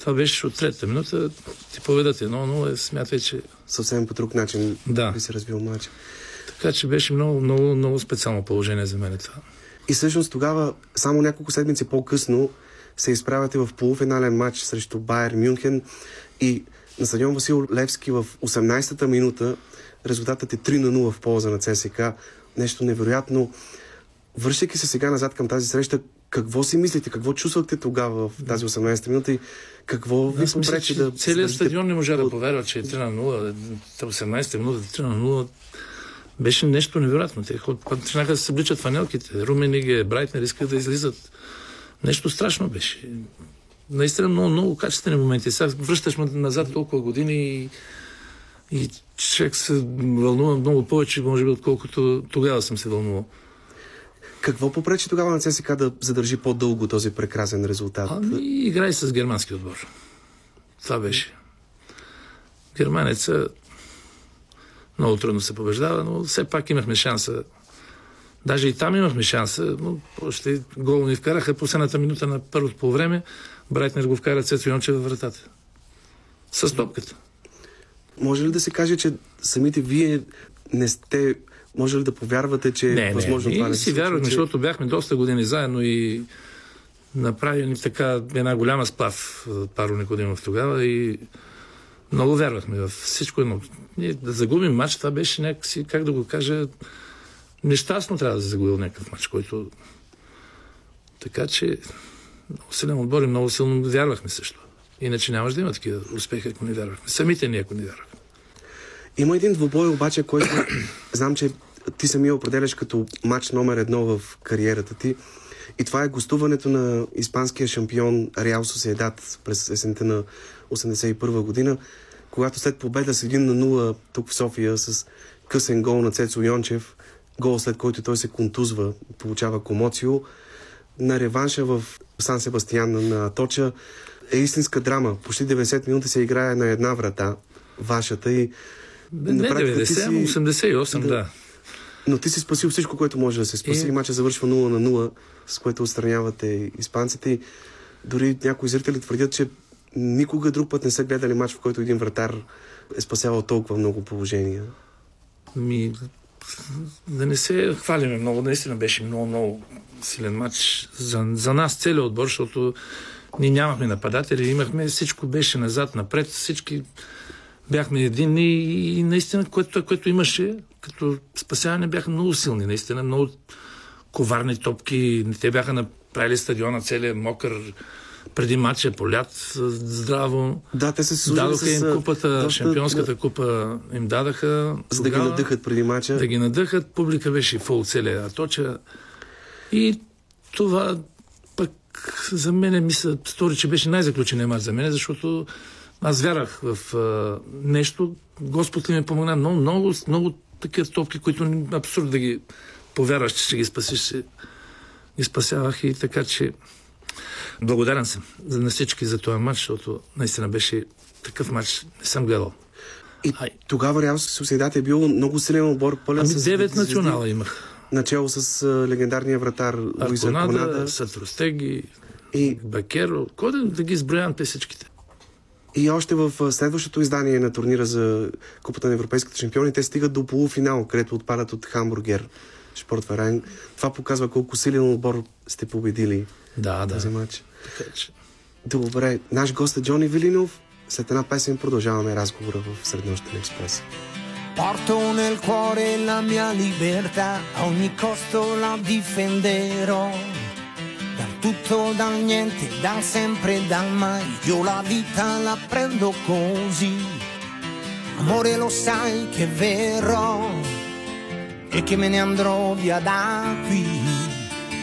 Това беше от третата минута. Ти поведат едно, но е, смятай, че... Съвсем по друг начин Да. би се развил матч. Така че беше много, много, много специално положение за мен това. И всъщност тогава, само няколко седмици по-късно, се изправяте в полуфинален матч срещу Байер Мюнхен и на стадион Васил Левски в 18-та минута резултатът е 3 на 0 в полза на ЦСК. Нещо невероятно. Връщайки се сега назад към тази среща, какво си мислите, какво чувствахте тогава в тази 18-та минута и какво ви попречи да... целият стадион не можа да повярва, че е 3 на 0. 18 минута 3 на 0. Беше нещо невероятно. Те почнаха да се събличат фанелките. Румениге, Брайтнер искаха да излизат. Нещо страшно беше. Наистина много, много качествени моменти. Сега връщаш назад толкова години и, и човек се вълнува много повече, може би, отколкото тогава съм се вълнувал. Какво попречи тогава на ЦСКА да задържи по-дълго този прекрасен резултат? Ами, играй с германски отбор. Това беше. Германеца много трудно се побеждава, но все пак имахме шанса. Даже и там имахме шанса, но още гол ни вкараха последната минута на първото по време. Брайтнер го вкара Цецо Йонче във вратата. С топката. Може ли да се каже, че самите вие не сте... Може ли да повярвате, че Не, е не, възможно това ние да се си вярвахме, че- защото бяхме доста години заедно и направи ни така една голяма сплав а, Паро Никодимов тогава и много вярвахме в всичко едно. Ние да загубим матч, това беше някакси, как да го кажа, нещастно трябва да загубил някакъв матч, който... Така че много силен отбор и много силно вярвахме също. Иначе нямаш да има такива успехи, ако не вярвахме. Самите ние, ако не вярвахме. Има един двубой обаче, който знам, че ти самия определяш като матч номер едно в кариерата ти. И това е гостуването на испанския шампион Реал Соседат през есента на 81 година, когато след победа с 1 на 0 тук в София с късен гол на Цецо Йончев, гол след който той се контузва, получава комоцио, на реванша в Сан Себастиян на Точа е истинска драма. Почти 90 минути се играе на една врата, вашата и не 90, си... 88, да. да. Но ти си спасил всичко, което може да се спаси. И... Мача завършва 0 на 0, с което отстранявате испанците. И дори някои зрители твърдят, че никога друг път не са гледали матч, в който един вратар е спасявал толкова много положения. Ми, да не се хвалиме много, наистина беше много, много силен матч за, за нас, целият отбор, защото ние нямахме нападатели, имахме всичко беше назад, напред, всички бяхме единни и, и наистина, което, което имаше като спасяване, бяха много силни, наистина, много коварни топки. Те бяха направили стадиона целият мокър преди матча полят здраво. Да, те се Дадоха им купата, доста... шампионската купа им дадаха. За да ги надъхат преди матча. Да ги надъхат. Публика беше фул целия точа. И това пък за мен мисля, стори, че беше най-заключеният матч за мен, защото аз вярах в а, нещо. Господ ли ми помогна много, много, много такива топки, които абсурд да ги повярваш, че ще ги спасиш, ги спасявах и така, че благодарен съм за на всички за този матч, защото наистина беше такъв матч, не съм гледал. И Ай. тогава Реал Соседат е бил много силен отбор, пълен ами, с 9 национала имах. Начало с а, легендарния вратар Луис Арконада. Сатростеги, и... Бакеро. Кой да, да ги изброявам те всичките? И още в следващото издание на турнира за Купата на европейските шампиони, те стигат до полуфинал, където отпадат от Хамбургер. Шпортварен. Това показва колко силен отбор сте победили да, да. този матч. Така, че... Добре, наш гост е Джони Вилинов. След една песен продължаваме разговора в Среднощен експрес. Porto nel cuore la mia libertà, a ogni costo la difenderò. Dal tutto, dal niente, dal sempre, dal mai, io la vita la prendo così. Amore lo sai che verrò e che me ne andrò via da qui.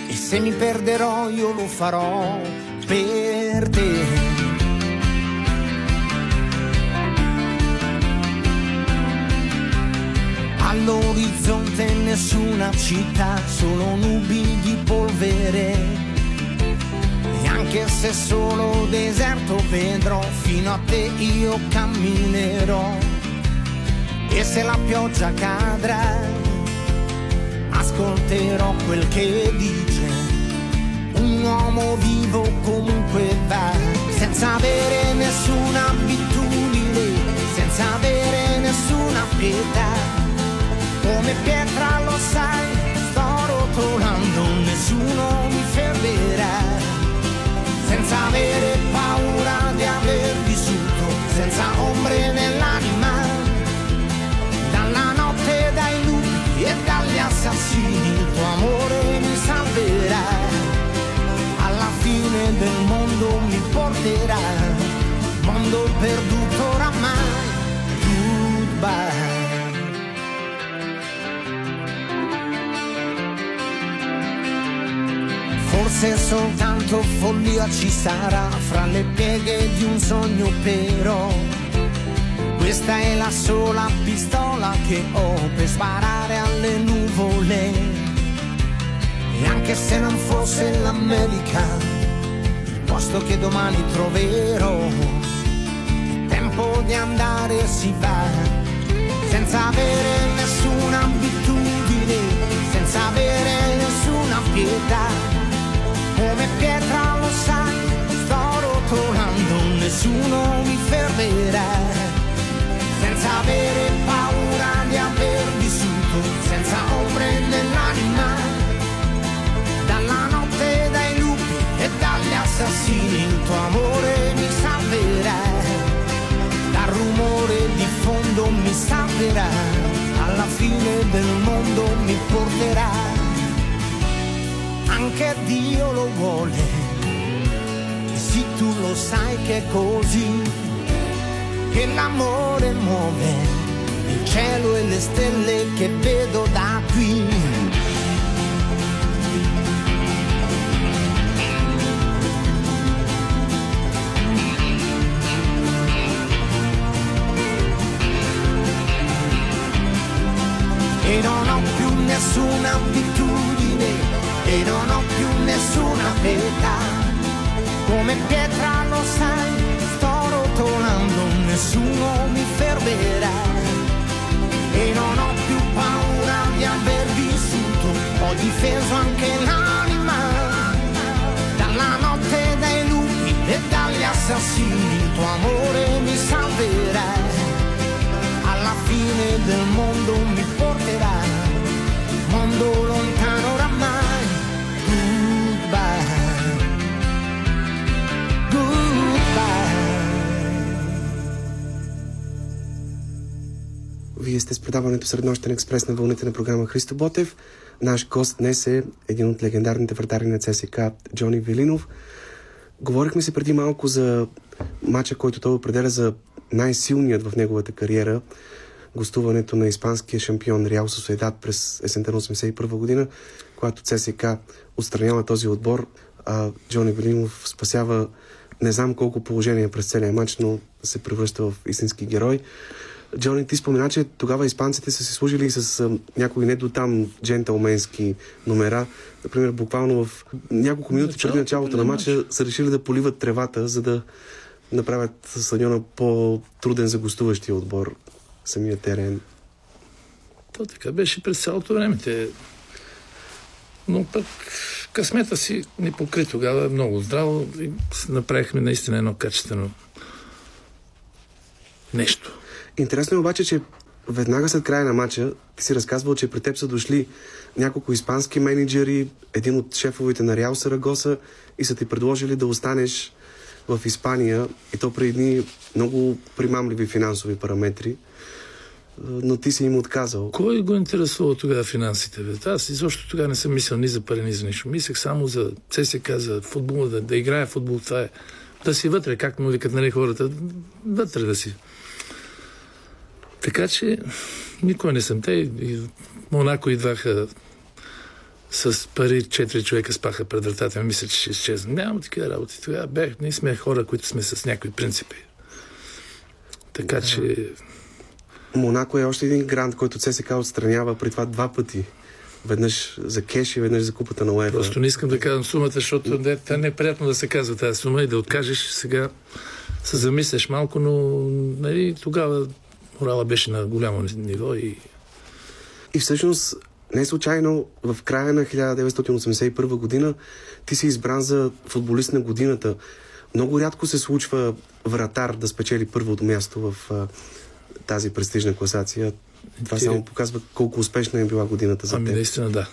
E se mi perderò io lo farò per te. All'orizzonte nessuna città, solo nubi di polvere. E anche se solo deserto vedrò, fino a te io camminerò. E se la pioggia cadrà, ascolterò quel che dice. Un uomo vivo comunque va, senza avere nessuna abitudine, senza avere nessuna pietà. Come pietra lo sai, sto rotolando, nessuno mi fermerà. Senza avere paura di aver vissuto, senza ombre nell'anima e dagli assassini il tuo amore mi salverà. Alla fine del mondo mi porterà, mondo perduto Forse soltanto follia ci sarà fra le pieghe di un sogno però questa è la sola pistola che ho per sparare alle nuvole. E anche se non fosse l'America, il posto che domani troverò, è tempo di andare si va, senza avere nessuna abitudine, senza avere nessuna pietà. Come pietra lo sai, sto rotolando, nessuno mi fermerà. Senza avere paura di aver vissuto, senza ombre nell'anima, dalla notte dai lupi e dagli assassini il tuo amore mi salverà, dal rumore di fondo mi salverà, alla fine del mondo mi porterà anche Dio lo vuole. Sì, tu lo sai che è così, che l'amore muove il cielo e le stelle che vedo da qui. e non ho più nessuna abitudine e non ho più nessuna pietà. Come pietra lo sai, sto rotolando, nessuno mi fermerà. E non ho più paura di aver vissuto, ho difeso anche l'anima. Dalla notte dai lupi e dagli assassini, il tuo amore mi salverà alla fine del mondo mi porterà, mondo lontano Вие сте с предаването Среднощен експрес на вълните на програма Христо Ботев. Наш гост днес е един от легендарните вратари на ЦСК Джони Велинов. Говорихме се преди малко за матча, който той определя за най-силният в неговата кариера. Гостуването на испанския шампион Реал Сосуедат през есента на 1981 година, когато ЦСК отстранява този отбор. А Джони Велинов спасява не знам колко положения през целия матч, но се превръща в истински герой. Джони, ти спомена, че тогава испанците са се служили с а, някои не до там джентълменски номера. Например, буквално в няколко минути преди началото на матча са решили да поливат тревата, за да направят стадиона по-труден за гостуващия отбор, самия терен. То така беше през цялото време. Те... Но пък късмета си ни покри тогава много здраво и направихме наистина едно качествено нещо. Интересно е обаче, че веднага след края на матча ти си разказвал, че при теб са дошли няколко испански менеджери, един от шефовете на Реал Сарагоса и са ти предложили да останеш в Испания и то при едни много примамливи финансови параметри, но ти си им отказал. Кой го интересува тогава финансите? Бе? Аз изобщо тогава не съм мислил ни за пари, ни за нищо. Мислех само за ЦСК, за футбол, да, да играя футбол. Това е да си вътре, както му викат нали, хората, вътре да си. Така че никой не съм. Те и Монако идваха с пари, четири човека спаха пред вратата. ми. Мисля, че ще изчезна. Няма такива работи. Тогава бях, ние сме хора, които сме с някои принципи. Така че Монако е още един грант, който ЦСК отстранява при това два пъти. Веднъж за кеш и веднъж за купата на УЕФА. Просто не искам да казвам сумата, защото не, тя не е приятно да се казва тази сума и да откажеш. Сега се замисляш малко, но нали, тогава морала беше на голямо ниво и И всъщност, не случайно, в края на 1981 година ти си избран за футболист на годината. Много рядко се случва вратар да спечели първото място в а, тази престижна класация. Това Ти- само показва колко успешна е била годината за ами теб. наистина да.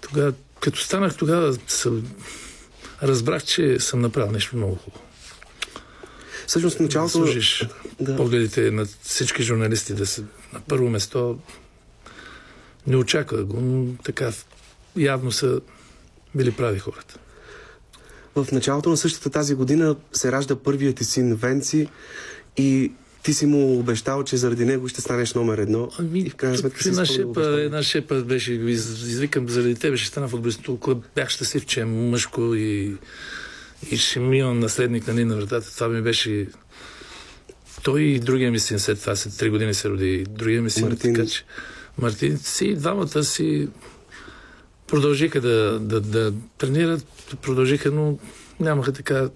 Тогава, като станах тогава, съм, разбрах, че съм направил нещо много хубаво. Всъщност в Да началото... служиш Да. погледите на всички журналисти да са на първо место. Не очаквах го, но така явно са били прави хората. В началото на същата тази година се ражда първият ти син Венци и ти си му обещал, че заради него ще станеш номер едно. Ами, и в крайна сметка си една шепа, една шепа беше, из- извикам заради тебе, ще стана футболист. Толкова бях щастлив, че е мъжко и, и ще ми имам наследник нали, на вратата. Това ми беше... Той и другия ми син след това, след три години се роди. Другия ми син, Мартин. така че... Мартин си, двамата си продължиха да, да, да тренират, продължиха, но нямаха така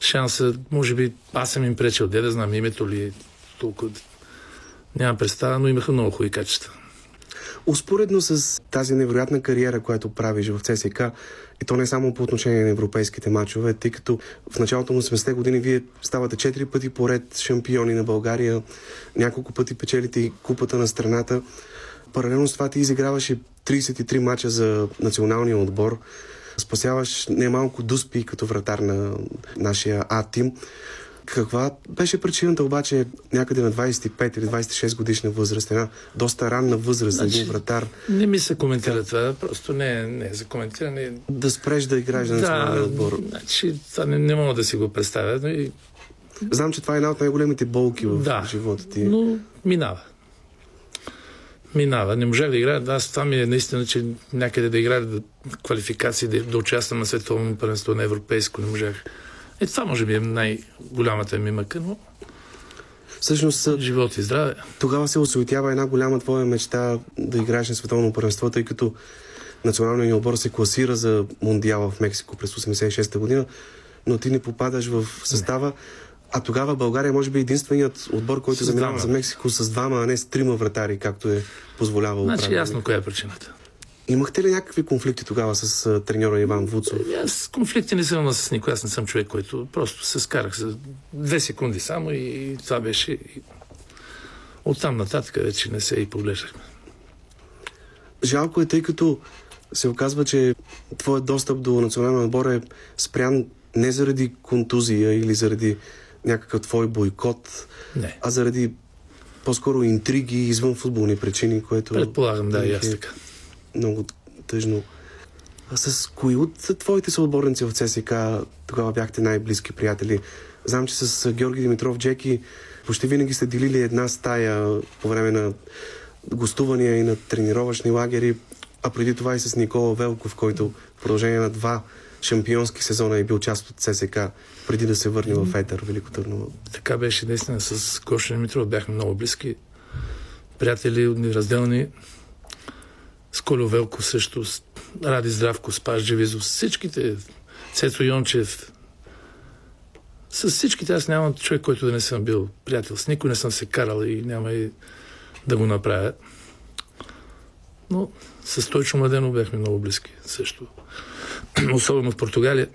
шанса. Може би аз съм им пречил, де да знам името ли толкова. Нямам представа, но имаха много хубави качества. Успоредно с тази невероятна кариера, която правиш в ЦСК, и то не само по отношение на европейските матчове, тъй като в началото на 80-те години вие ставате 4 пъти поред шампиони на България, няколко пъти печелите и купата на страната. Паралелно с това ти изиграваш и 33 мача за националния отбор. Спасяваш немалко дуспи като вратар на нашия А-тим. Каква беше причината обаче някъде на 25 или 26 годишна възраст, една доста ранна възраст за един вратар, Не ми се коментира това, просто не, не е за коментиране. да спреш да играеш националния Да, отбор? значи, това не, не мога да си го представя, но, и, Знам, че това е една от най-големите болки в да, живота ти. но минава. Минава. Не можах да играя. Аз това ми е наистина, че някъде да играя да, квалификации, да, да участвам на световно първенство на европейско. Не можах. Е, това може би е най-голямата ми мъка, но Всъщност, живот и здраве. тогава се осуетява една голяма твоя мечта да играеш на световно първенство, тъй като националният ни отбор се класира за Мондиала в Мексико през 86-та година, но ти не попадаш в състава. А тогава България може би е единственият отбор, който заминава за Мексико с двама, а не с трима вратари, както е позволявал Значи правилник. ясно коя е причината. Имахте ли някакви конфликти тогава с треньора Иван Вуцов? Е, Аз конфликти не съм имал с никой. Аз не съм човек, който просто се скарах за две секунди само и това беше. Оттам нататък вече не се и поглеждахме. Жалко е, тъй като се оказва, че твоят достъп до националния отбор е спрян не заради контузия или заради някакъв твой бойкот, Не. а заради по-скоро интриги извън футболни причини, което Предполагам, да, и аз е така. Много тъжно. А с кои от твоите съотборници в ЦСК тогава бяхте най-близки приятели? Знам, че с Георги Димитров Джеки почти винаги сте делили една стая по време на гостувания и на тренировъчни лагери, а преди това и с Никола Велков, който в продължение на два шампионски сезона е бил част от ЦСК, преди да се върне в Етър, Велико Търново. Така беше наистина с Гоша Димитров. Бяхме много близки. Приятели неразделни. С Колю Велко също. С Ради Здравко, Спас Джевизов. С всичките. Цецо Йончев. С всичките аз нямам човек, който да не съм бил приятел. С никой не съм се карал и няма и да го направя. Но с Стойчо Младенов бяхме много близки също. Особено в Португалия.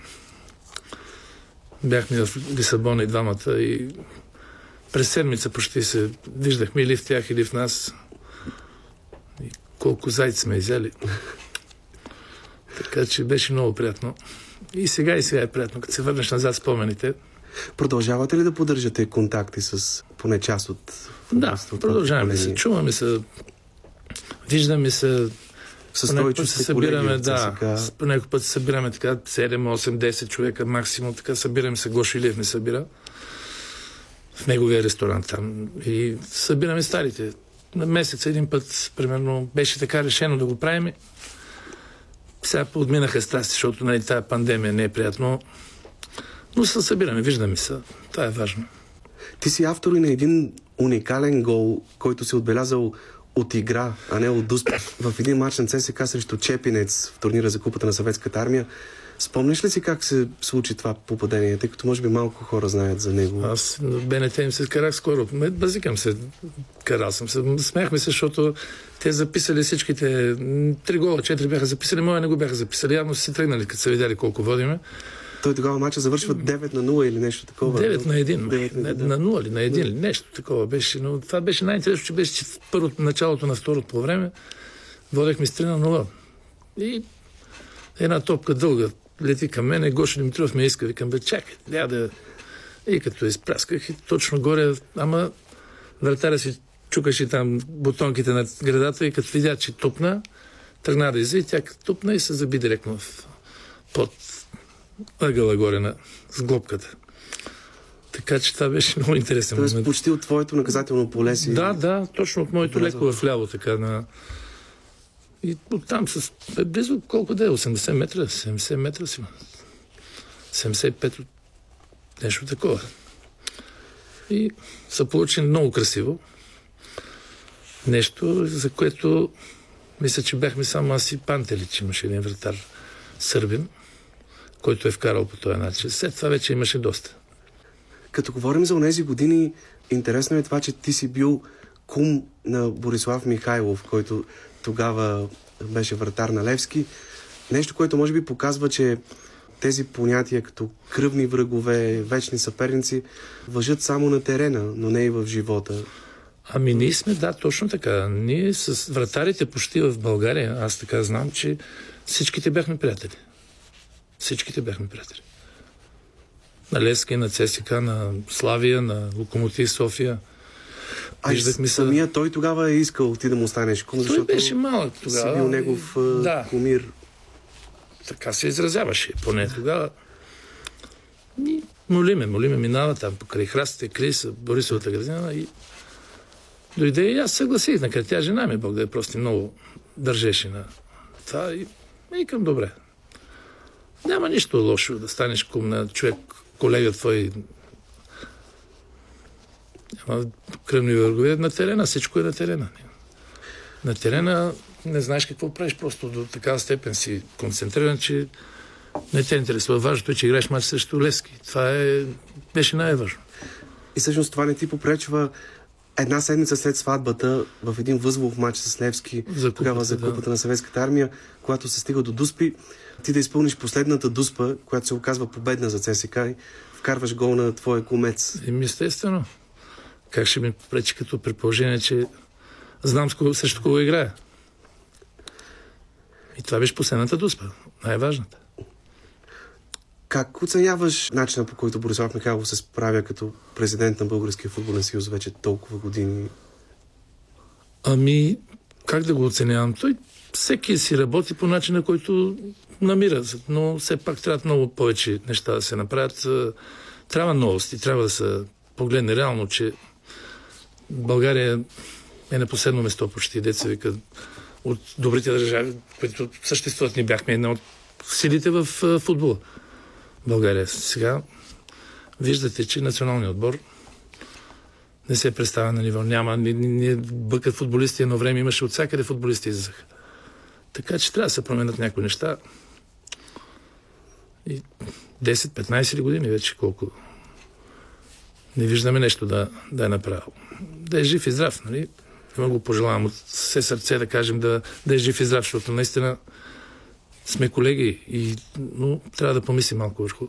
Бяхме в Лисабон и двамата и през седмица почти се виждахме или в тях, или в нас. И колко зайци сме изяли. Така че беше много приятно. И сега и сега е приятно, като се върнеш назад спомените. Продължавате ли да поддържате контакти с поне част от Да, от продължаваме се, чуваме се, виждаме се, С път се колеги събираме, в да. ЦСКА. С- Понякога път се събираме така 7, 8, 10 човека максимум. Така събираме се. Гошо Илиев не събира. В неговия ресторант там. И събираме старите. На месец един път, примерно, беше така решено да го правим. Сега подминаха страсти, защото нали, тая пандемия не е приятно. Но се събираме, виждаме се. Това е важно. Ти си автор и на един уникален гол, който си отбелязал от игра, а не от успех. В един матч на ЦСКА срещу Чепинец в турнира за купата на съветската армия. Спомниш ли си как се случи това попадение, тъй като може би малко хора знаят за него? Аз на БНТ им се карах скоро. Базикам се. Карал съм се. Смяхме се, защото те записали всичките. Три гола, четири бяха записали. Моя не го бяха записали. Явно си тръгнали, като са видяли колко водиме. Той тогава матча завършва 9 на 0 или нещо такова. 9 на 1. 9 На, на на 0 или на 1 или нещо такова беше. Но това беше най-интересно, че беше че в първото, началото на второто по време. Водехме с 3 на 0. И една топка дълга лети към мене. Гоша Димитров ме иска. Викам, бе, чакай, трябва да... И като изпрасках и точно горе, ама вратаря си чукаше там бутонките на градата и като видя, че тупна, тръгна да излезе и тя като тупна и се заби директно в, под ъгъла горе на с глобката. Така че това беше много интересен Тоест момент. почти от твоето наказателно поле си. Да, да, точно от моето леко в ляво, така на... И оттам с близо колко да е, 80 метра, 70 метра си. има. 75 от нещо такова. И се получи много красиво. Нещо, за което мисля, че бяхме само аз и че имаше един вратар сърбин, който е вкарал по този начин. След това вече имаше доста. Като говорим за онези години, интересно е това, че ти си бил кум на Борислав Михайлов, който тогава беше вратар на Левски. Нещо, което може би показва, че тези понятия като кръвни врагове, вечни съперници, въжат само на терена, но не и в живота. Ами ние сме, да, точно така. Ние с вратарите почти в България, аз така знам, че всичките бяхме приятели. Всичките бяхме приятели. на Лески, на ЦСК, на Славия, на Локомотив София. А Виждахме самия той тогава е искал ти да му станеш кум, Той защото беше малък си тогава. бил негов да, кумир. така се изразяваше, поне тогава. И молиме, молиме, минава там покрай храстите, Крис, Борисовата градина и дойде и аз съгласих, накрая тя жена ми, Бог да е просто много държеше на това и викам, добре. Няма нищо лошо да станеш кум на човек, колега твой. Няма кръвни въргове на терена, всичко е на терена. На терена не знаеш какво правиш, просто до такава степен си концентриран, че не те интересува. Важното е, че играеш мач срещу Лески. Това е, беше най-важно. И всъщност това не ти попречва една седмица след сватбата в един възлов матч с Левски, За тогава купата, за да. купата на съветската армия, когато се стига до Дуспи, ти да изпълниш последната Дуспа, която се оказва победна за ЦСК и вкарваш гол на твоя кумец. И ми естествено. Как ще ми пречи като при положение, че знам срещу кого играя. И това беше последната дуспа. Най-важната. Как оценяваш начина по който Борислав Михайлов се справя като президент на Българския футболен съюз вече толкова години? Ами, как да го оценявам? Той всеки си работи по начина, който намира, но все пак трябва много повече неща да се направят. Трябва новости, трябва да се погледне реално, че България е на последно место почти, деца вика, от добрите държави, които съществуват. Ние бяхме една от силите в футбола. България. Сега виждате, че националният отбор не се представя на ниво. Няма. Ние бъкат футболисти. Едно време имаше от всякъде футболисти излизаха. Така че трябва да се променят някои неща. И 10-15 години вече колко не виждаме нещо да, да е направил. Да е жив и здрав, нали? Има го пожелавам от все сърце да кажем да, да е жив и здрав, защото наистина сме колеги, и, но трябва да помислим малко върху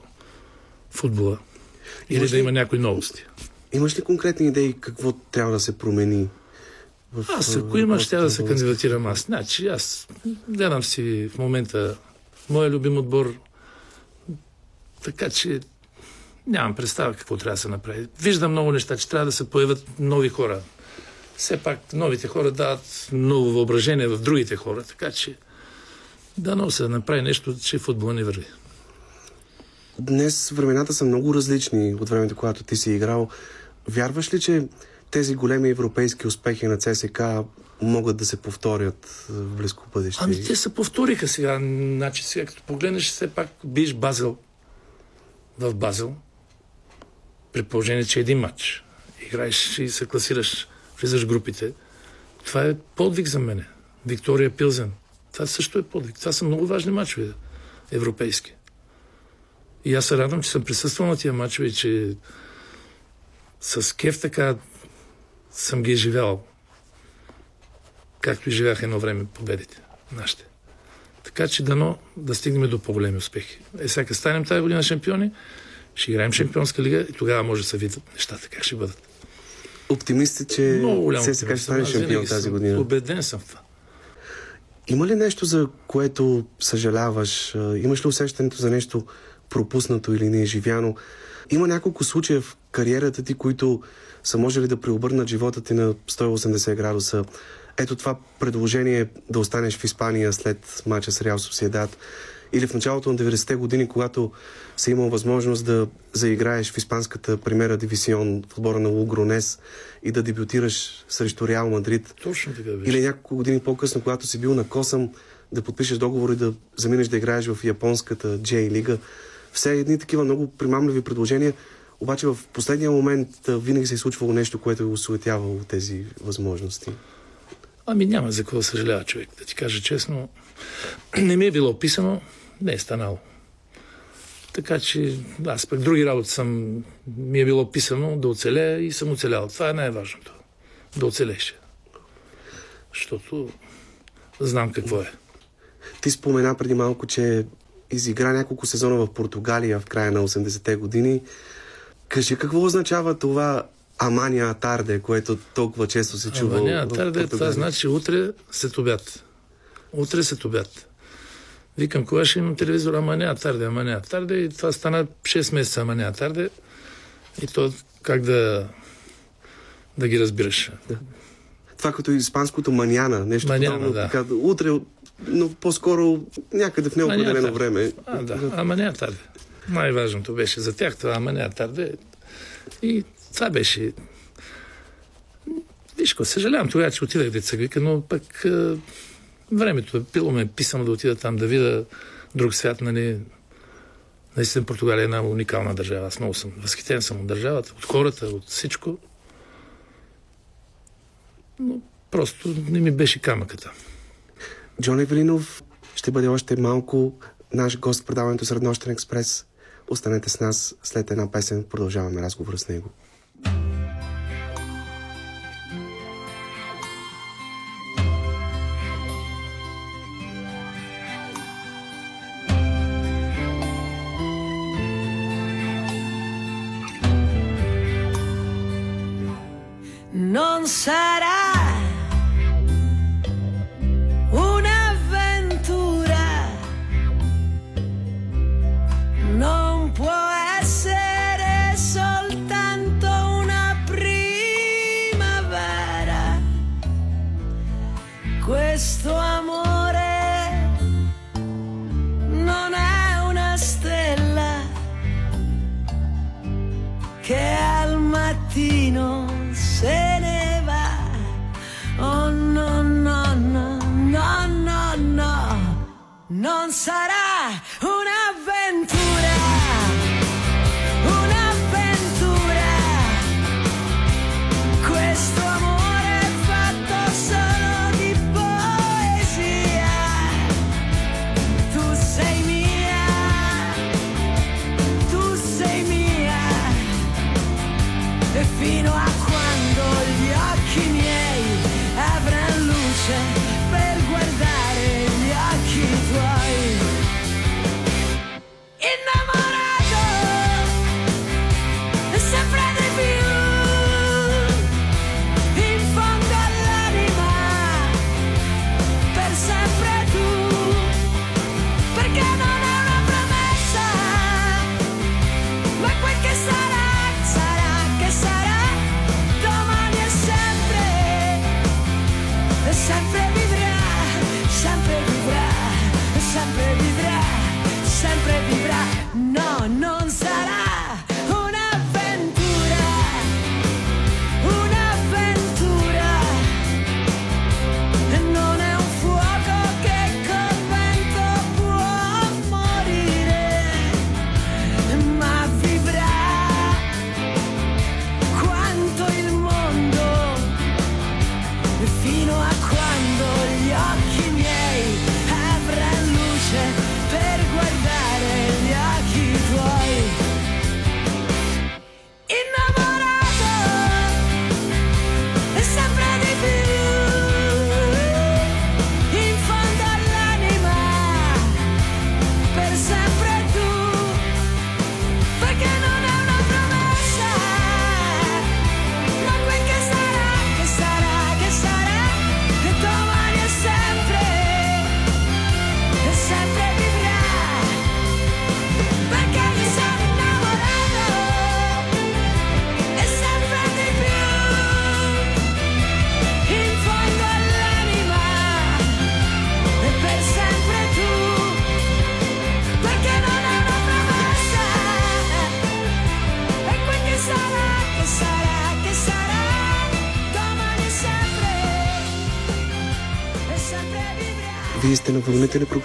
футбола. Или Имаш да ли- има някои новости. Имаш ли конкретни идеи какво трябва да се промени? В, Аз, ако има, ще да се кандидатирам аз. Значи, аз гледам си в момента моя любим отбор, така че нямам представа какво трябва да се направи. Виждам много неща, че трябва да се появят нови хора. Все пак новите хора дават ново въображение в другите хора, така че да се направи нещо, че футбола не върви. Днес времената са много различни от времето, когато ти си играл. Вярваш ли, че тези големи европейски успехи на ЦСК могат да се повторят в близко бъдеще? Ами те се повториха сега. Значи сега като погледнеш, все пак биш Базел в Базел, при положение, че е един матч. Играеш и се класираш, влизаш в групите. Това е подвиг за мене. Виктория Пилзен. Това също е подвиг. Това са много важни матчове европейски. И аз се радвам, че съм присъствал на тия матчове че с кеф така съм ги изживявал както и живяха едно време победите нашите. Така че дано да стигнем до по-големи успехи. Е, сега станем тази година шампиони, ще играем шампионска лига и тогава може да се видят нещата как ще бъдат. Оптимист си, че голям ЦСК ще стане шампион тази година. Убеден съм в това. Има ли нещо, за което съжаляваш? Имаш ли усещането за нещо пропуснато или неизживяно? Има няколко случая в кариерата ти, които са можели да преобърнат живота ти на 180 градуса. Ето това предложение да останеш в Испания след мача с Реал Сосиедад или в началото на 90-те години, когато си имал възможност да заиграеш в испанската премера дивисион в отбора на Лугронес и да дебютираш срещу Реал Мадрид. Точно така беше. Или няколко години по-късно, когато си бил на Косъм, да подпишеш договор и да заминеш да играеш в японската J лига. Все едни такива много примамливи предложения, обаче в последния момент винаги се е случвало нещо, което е осуетявало тези възможности. Ами няма за какво съжалява човек. Да ти кажа честно, не ми е било описано, не е станало. Така че аз пък други работи съм, ми е било писано да оцелея и съм оцелял. Това е най-важното. Да оцелеш. Защото знам какво е. Ти спомена преди малко, че изигра няколко сезона в Португалия в края на 80-те години. Кажи какво означава това Амания Тарде, което толкова често се чува Ама няма, в тарде, това значи утре след обяд. Утре след обяд. Викам, кога ще имам телевизор, ама няма тарде, ама няма тарде. И това стана 6 месеца, ама няма тарде. И то как да, да ги разбираш. Да. Това като испанското маняна, нещо Маняна, подобно, да. така, утре, но по-скоро някъде в неопределено време. А, да, ама няма тарде. Най-важното беше за тях това, ама няма тарде. И това беше... Виж, съжалявам тогава, че отидах деца вика, но пък времето е било ме е писано да отида там, да видя друг свят, нали. Наистина Португалия е една уникална държава. Аз много съм възхитен съм от държавата, от хората, от всичко. Но просто не ми беше камъката. Джон Евелинов ще бъде още малко наш гост в предаването Среднощен експрес. Останете с нас след една песен. Продължаваме разговора с него.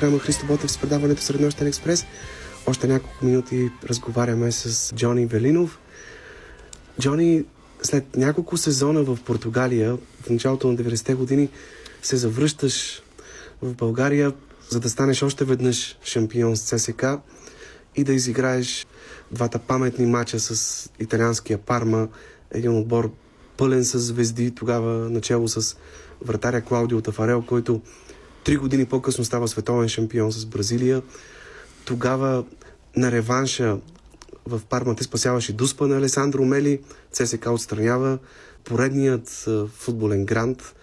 Програма Христо Ботев с предаването Среднощен експрес. Още няколко минути разговаряме с Джони Велинов. Джони, след няколко сезона в Португалия, в началото на 90-те години, се завръщаш в България, за да станеш още веднъж шампион с ЦСК и да изиграеш двата паметни мача с италианския Парма, един отбор пълен с звезди, тогава начало с вратаря Клаудио Тафарел, който три години по-късно става световен шампион с Бразилия. Тогава на реванша в Парма те спасяваше дуспа на Алесандро Мели, ЦСК отстранява поредният футболен грант.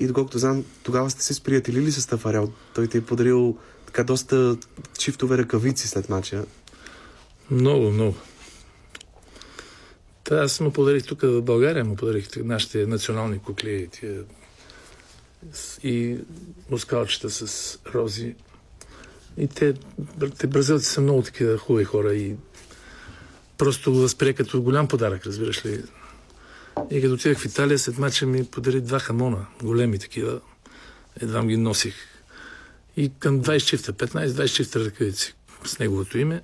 И доколкото знам, тогава сте се сприятелили с Тафарел. Той те е подарил така доста чифтове ръкавици след мача. Много, много. Та аз му подарих тук в България, му подарих нашите национални кукли тия, и мускалчета с рози. И те, те бразилци са много такива хубави хора и просто го възприе като голям подарък, разбираш ли. И като отидах в Италия, след мача ми подари два хамона, големи такива. Едва ги носих. И към 20 чифта, 15-20 чифта ръкавици с неговото име.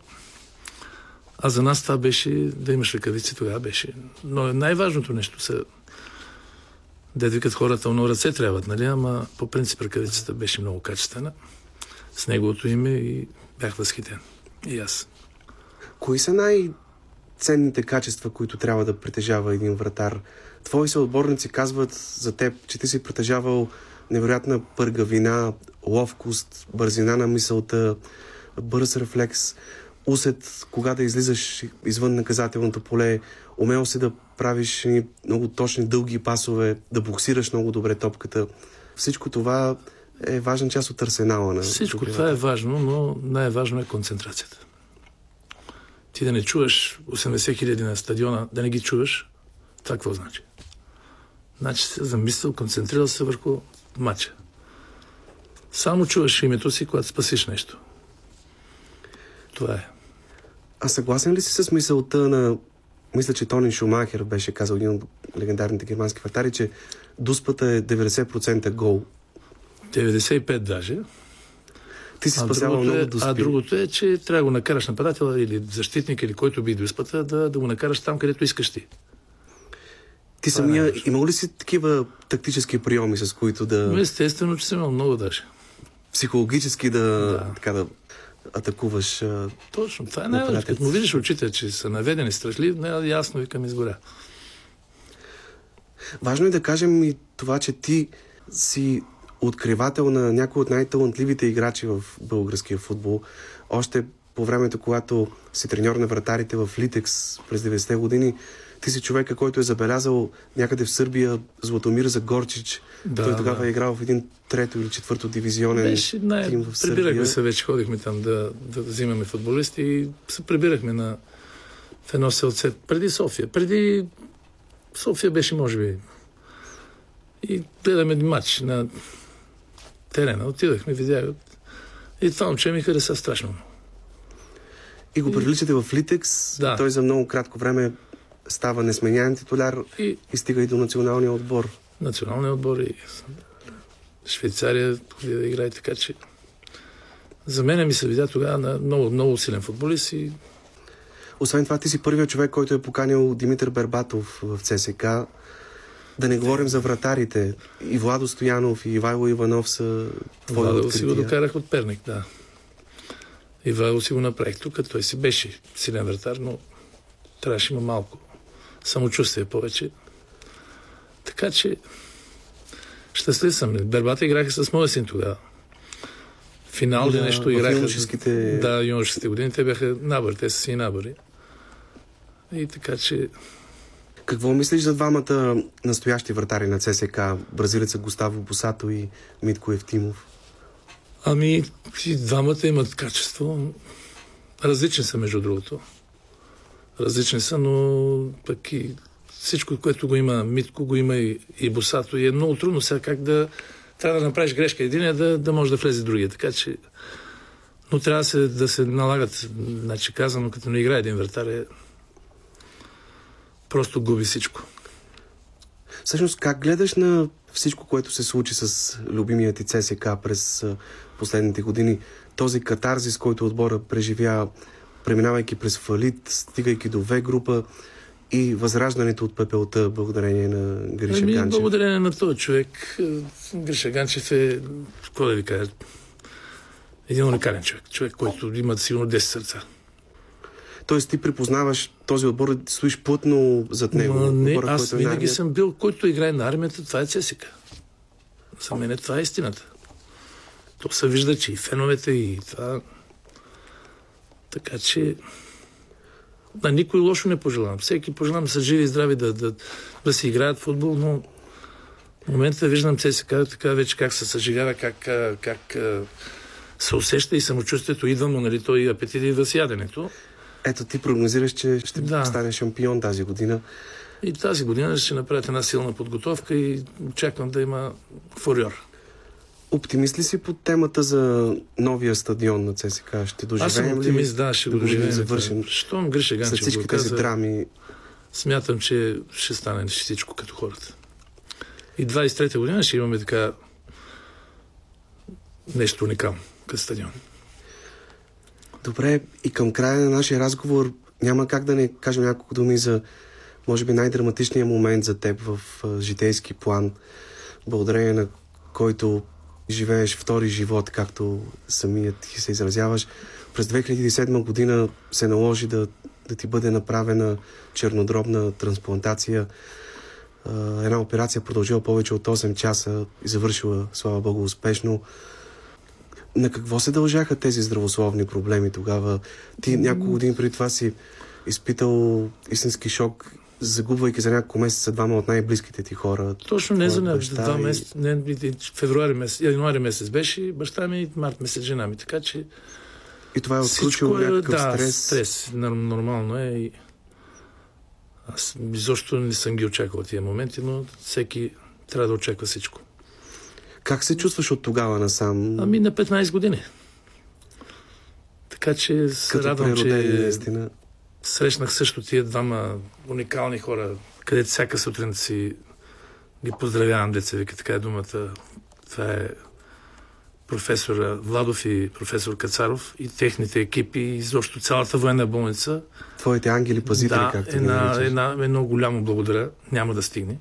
А за нас това беше да имаш ръкавици, тогава беше. Но най-важното нещо са Дед викат хората, но ръце трябват, нали? Ама по принцип ръкавицата беше много качествена. С неговото име и бях възхитен. И аз. Кои са най-ценните качества, които трябва да притежава един вратар? Твои съотборници казват за теб, че ти си притежавал невероятна пъргавина, ловкост, бързина на мисълта, бърз рефлекс, усет кога да излизаш извън наказателното поле, умел си да правиш много точни дълги пасове, да боксираш много добре топката. Всичко това е важна част от арсенала на Всичко добрия това е важно, но най-важно е концентрацията. Ти да не чуваш 80 хиляди на стадиона, да не ги чуваш, това какво значи? Значи се замислил, концентрирал се върху матча. Само чуваш името си, когато спасиш нещо. Това е. А съгласен ли си с мисълта на... Мисля, че Тони Шумахер беше казал един от легендарните германски вратари, че дуспата е 90% гол. 95 даже. Ти си спасявал много е, дуспи. а другото е, че трябва да го накараш нападател или защитник или който би дуспата, да, да го накараш там, където искаш ти. Ти това е самия, най-важно. имал ли си такива тактически приеми, с които да Но естествено, че съм имал много даже. психологически да, Да. така да атакуваш? а, Точно, това е На най-важно. Като му видиш очите, че са наведени страшливи, не, ясно викам изгоря. Важно е да кажем и това, че ти си откривател на някои от най-талантливите играчи в българския футбол. Още по времето, когато си треньор на вратарите в Литекс през 90-те години, ти си човека, който е забелязал някъде в Сърбия Златомир Загорчич. Да, Той тогава да. е играл в един трето или четвърто дивизионен Беше най... тим в Сърбия. Прибирахме се вече, ходихме там да, да взимаме футболисти и се прибирахме на в едно селце преди София. Преди София беше, може би. И гледаме един матч на терена. Отидахме, видях. И това момче ми хареса страшно. много. И го привличате в Литекс. Да. Той за много кратко време става несменяем титуляр И и стига и до националния отбор. националния отбор и Швейцария ходи да играе, така че за мен ми се видя тогава на много, много силен футболист и Освен това, ти си първият човек, който е поканил Димитър Бербатов в ЦСК. Да не говорим за вратарите. И Владо Стоянов, и Ивайло Иванов са твои Владо си го открития. докарах от Перник, да. И Владо си го направих тук, той си беше силен вратар, но трябваше има малко самочувствие повече. Така че щастлив съм. Бербата играха с моя син тогава. Финал Да, нещо играха. юношеските- Да, юношеските години. Те бяха набър, те са си набъри. И така че Какво мислиш за двамата настоящи вратари на ЦСК? Бразилеца Густаво Босато и Митко Евтимов. Ами, и двамата имат качество. Различни са, между другото. Различни са, но пък и всичко, което го има, Митко го има и, и Босато. И е много трудно сега как да... Трябва да направиш грешка един, да, да може да влезе другия. Така че... Но трябва да се, да се налагат. Значи казано, като не играе един вратар, е... Просто губи всичко. Всъщност, как гледаш на всичко, което се случи с любимия ти ЦСК през последните години? Този катарзис, който отбора преживя, преминавайки през фалит, стигайки до В група и възраждането от пепелта, благодарение на Гриша Ами, Ганчев. благодарение на този човек, е, Гриша Ганчев е, какво да ви кажа, един уникален човек. Човек, който има сигурно 10 сърца. Тоест ти припознаваш този отбор, стоиш плътно зад него. Ма, не, отбора, аз е на винаги армията. съм бил, който играе на армията, това е ЦСКА. За мен това е истината. То се вижда, че и феновете, и това... Така че... На никой лошо не пожелавам. Всеки пожелавам да са живи и здрави, да, да, да си играят футбол, но в момента виждам ЦСКА така вече как се съживява, как, как се усеща и самочувствието идва му, нали, той апетит идва с яденето. Ето ти прогнозираш, че ще Да. стане шампион тази година. И тази година ще направят една силна подготовка и очаквам да има фурьор. Оптимист ли си по темата за новия стадион на ЦСК? Ще доживеем Аз съм ли оптимист, да, ще го да видим доживеем. завършен? Щом Гриша След Ганчев всички го тези драми. смятам, че ще стане всичко като хората. И 23-та година ще имаме така нещо уникално като стадион. Добре, и към края на нашия разговор няма как да не кажем няколко думи за, може би, най-драматичният момент за теб в житейски план, благодарение на който живееш втори живот, както самият ти се изразяваш. През 2007 година се наложи да, да ти бъде направена чернодробна трансплантация. Една операция продължила повече от 8 часа и завършила, слава богу, успешно. На какво се дължаха тези здравословни проблеми тогава? Ти няколко години преди това си изпитал истински шок, загубвайки за няколко месеца двама от най-близките ти хора. Точно не за баща два месеца, не, февруари месец, януари месец беше баща ми и март месец жена ми, така че И това е отключило е, някакъв да, стрес. стрес, нор- нормално е и аз изобщо не съм ги очаквал тия моменти, но всеки трябва да очаква всичко. Как се чувстваш от тогава насам? Ами на 15 години. Така че се като радвам, че наистина. Срещнах също тия двама уникални хора, където всяка сутрин си ги поздравявам, деца вика, така е думата. Това е професора Владов и професор Кацаров и техните екипи и изобщо цялата военна болница. Твоите ангели пазители, да, както ги една, наричаш. една, едно голямо благодаря. Няма да стигне.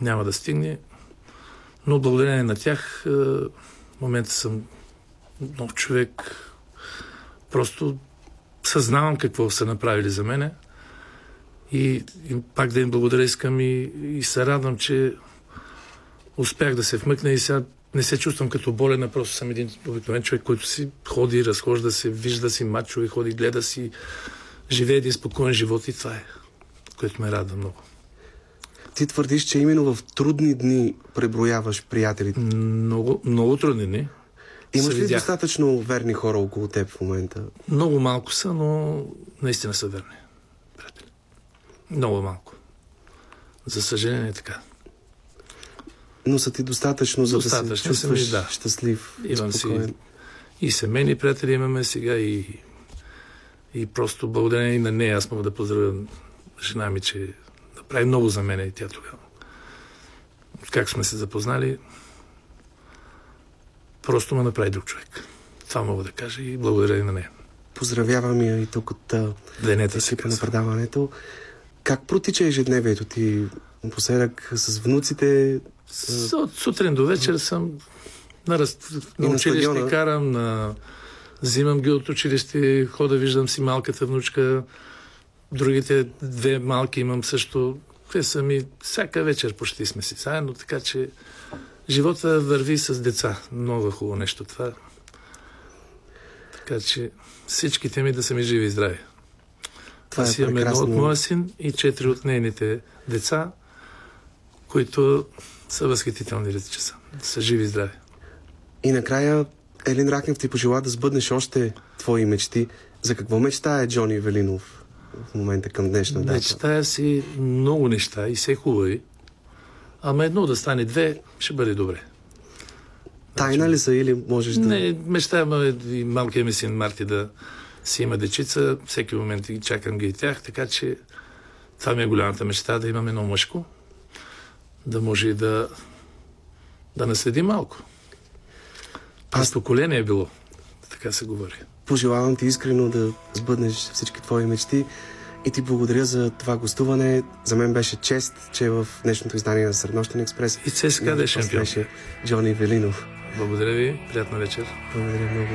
Няма да стигне. Но благодарение на тях е, в момента съм нов човек. Просто съзнавам какво са направили за мене. И, и пак да им благодаря искам и, и се радвам, че успях да се вмъкна и сега не се чувствам като болен, а просто съм един обикновен човек, който си ходи, разхожда се, вижда си мачове, ходи, гледа си, живее един спокоен живот и това е, което ме радва много. Ти твърдиш, че именно в трудни дни преброяваш приятелите. Много, много трудни дни. Имаш ли видях. достатъчно верни хора около теб в момента? Много малко са, но наистина са верни. Приятели. Много малко. За съжаление е така. Но са ти достатъчно, за да Достатъчно се чувстваш ми, да. щастлив. Имам си спокоен. и семейни приятели имаме сега и, и просто благодарение и на нея аз мога да поздравя жена ми, че направи много за мен и тя тогава. Как сме се запознали, просто ме направи друг човек. Това мога да кажа и благодаря и на нея. Поздравявам я и тук от Денета екипа на предаването. Как протича ежедневието ти? Напоследък с внуците С- От сутрин до вечер съм на, раз... На училище стадиона. карам, на... взимам ги от училище, хода, виждам си малката внучка, другите две малки имам също. Те са ми всяка вечер почти сме си заедно, така че живота върви с деца. Много хубаво нещо това. Така че всичките ми да са ми живи и здрави. това Аз е имам едно от моя син и четири от нейните деца, които са възхитителни деца. Са, са живи и здрави. И накрая Елин Ракнев ти пожела да сбъднеш още твои мечти. За какво мечта е Джони Велинов в момента към днешна дата? Мечтая си много неща и все хубави. Ама едно да стане две, ще бъде добре. Тайна ли са или можеш да... Не, мечтая и малкият ми син Марти да си има дечица. Всеки момент чакам ги и тях, така че това ми е голямата мечта, да имам едно мъжко, да може да, да наследи малко. Аз- поколение е било, така се говори. Пожелавам ти искрено да сбъднеш всички твои мечти и ти благодаря за това гостуване. За мен беше чест, че в днешното издание на Среднощен експрес И ЦСКА да е шампион. беше Джони Велинов. Благодаря ви, приятна вечер. Благодаря много.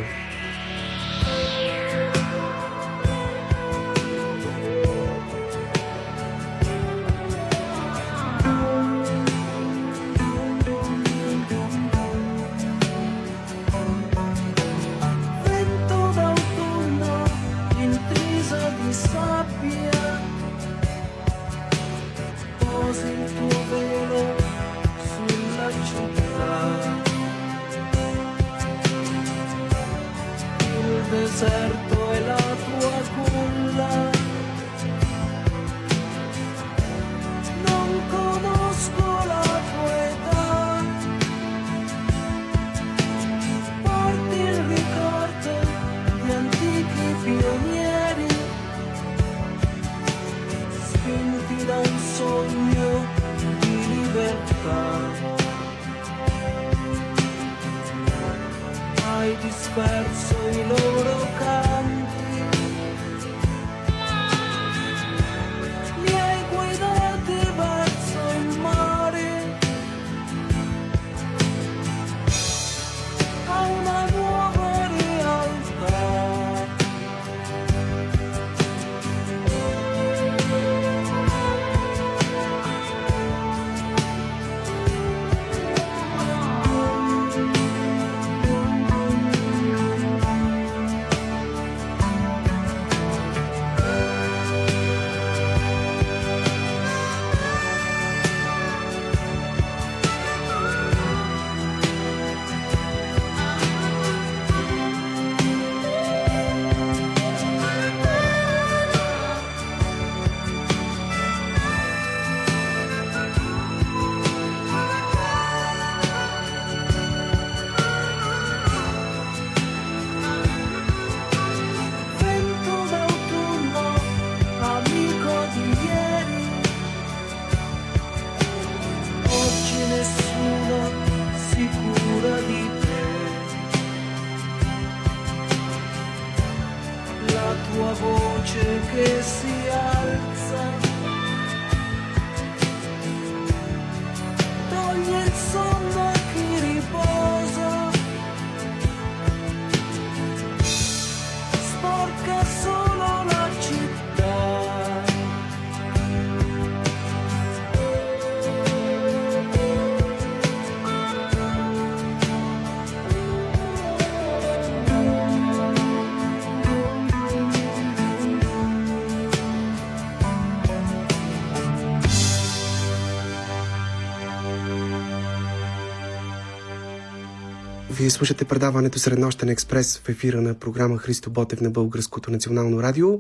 Вие слушате предаването Среднощен експрес в ефира на програма Христо Ботев на Българското национално радио.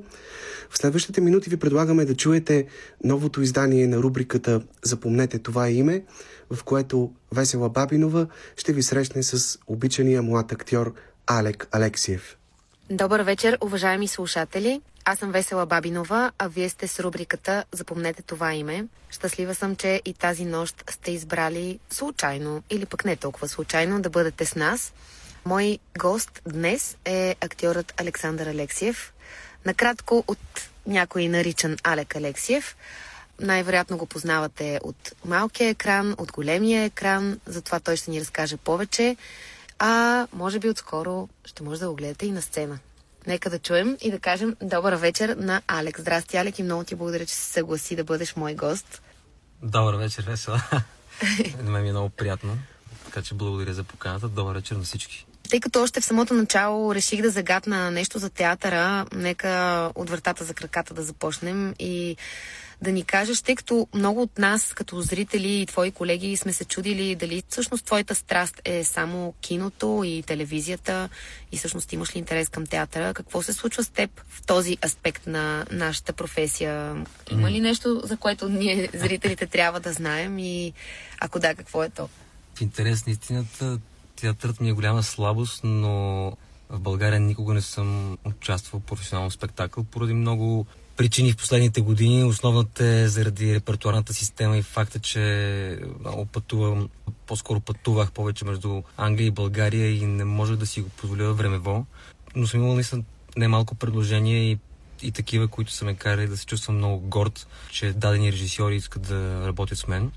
В следващите минути ви предлагаме да чуете новото издание на рубриката Запомнете това име, в което Весела Бабинова ще ви срещне с обичания млад актьор Алек Алексиев. Добър вечер, уважаеми слушатели. Аз съм Весела Бабинова, а вие сте с рубриката Запомнете това име. Щастлива съм, че и тази нощ сте избрали случайно или пък не толкова случайно да бъдете с нас. Мой гост днес е актьорът Александър Алексиев. Накратко от някой наричан Алек Алексиев. Най-вероятно го познавате от малкия екран, от големия екран, затова той ще ни разкаже повече. А може би отскоро ще може да го гледате и на сцена. Нека да чуем и да кажем добър вечер на Алек. Здрасти, Алек, и много ти благодаря, че се съгласи да бъдеш мой гост. Добър вечер, весела. На мен ми е много приятно. Така че благодаря за поканата. Добър вечер на всички. Тъй като още в самото начало реших да загадна нещо за театъра, нека от вратата за краката да започнем и да ни кажеш, тъй като много от нас, като зрители и твои колеги, сме се чудили дали всъщност твоята страст е само киното и телевизията и всъщност имаш ли интерес към театъра. Какво се случва с теб в този аспект на нашата професия? Има ли нещо, за което ние, зрителите, трябва да знаем и ако да, какво е то? В интерес на истината, театърът ми е голяма слабост, но в България никога не съм участвал в професионално спектакъл поради много причини в последните години. Основната е заради репертуарната система и факта, че много пътувам, по-скоро пътувах повече между Англия и България и не можех да си го позволя времево. Но съм имал наистина немалко предложения и и такива, които са ме карали да се чувствам много горд, че дадени режисьори искат да работят с мен.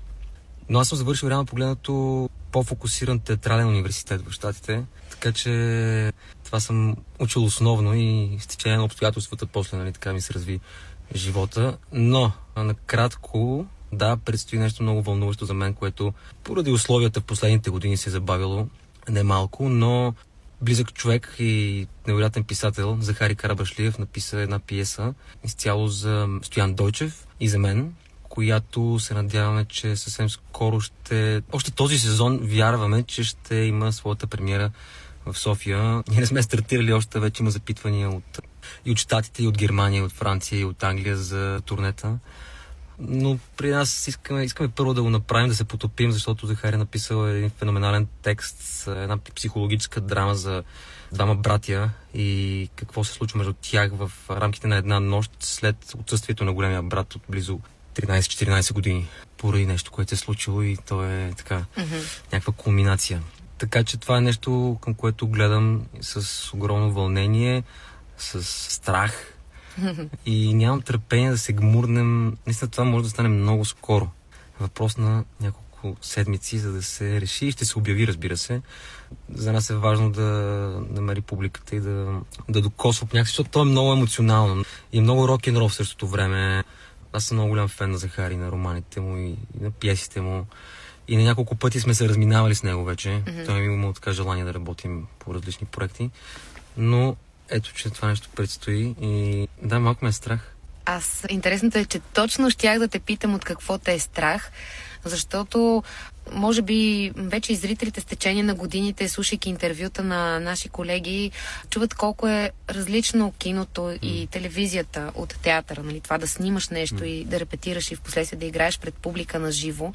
Но аз съм завършил реално погледнато по-фокусиран театрален университет в Штатите, така че това съм учил основно и с течение на обстоятелствата после, нали, така ми се разви живота. Но, накратко, да, предстои нещо много вълнуващо за мен, което поради условията в последните години се е забавило немалко, но близък човек и невероятен писател Захари Карабашлиев написа една пиеса изцяло за Стоян Дойчев и за мен, която се надяваме, че съвсем скоро ще... Още този сезон вярваме, че ще има своята премиера в София. Ние не сме стартирали още, вече има запитвания от, и от Штатите, и от Германия, и от Франция, и от Англия за турнета. Но при нас искаме, искаме първо да го направим, да се потопим, защото Захари е написал един феноменален текст, една психологическа драма за двама братя и какво се случва между тях в рамките на една нощ след отсъствието на големия брат от близо 13-14 години. Поради нещо, което се е случило и то е така някаква кулминация. Така че това е нещо, към което гледам с огромно вълнение, с страх и нямам търпение да се гмурнем. Наистина това може да стане много скоро. Въпрос на няколко седмици, за да се реши и ще се обяви, разбира се. За нас е важно да намери публиката и да, да докосва някакси, защото то е много емоционално и е много рок-н-рол в същото време. Аз съм много голям фен на Захари, на романите му и на пиесите му. И на няколко пъти сме се разминавали с него вече. Mm-hmm. Той ми има така желание да работим по различни проекти. Но ето, че това нещо предстои и да, малко ме е страх. Аз интересното е, че точно щях да те питам от какво те е страх, защото може би вече и зрителите с течение на годините, слушайки интервюта на наши колеги, чуват колко е различно киното и телевизията от театъра. Нали? Това да снимаш нещо и да репетираш и в последствие да играеш пред публика на живо.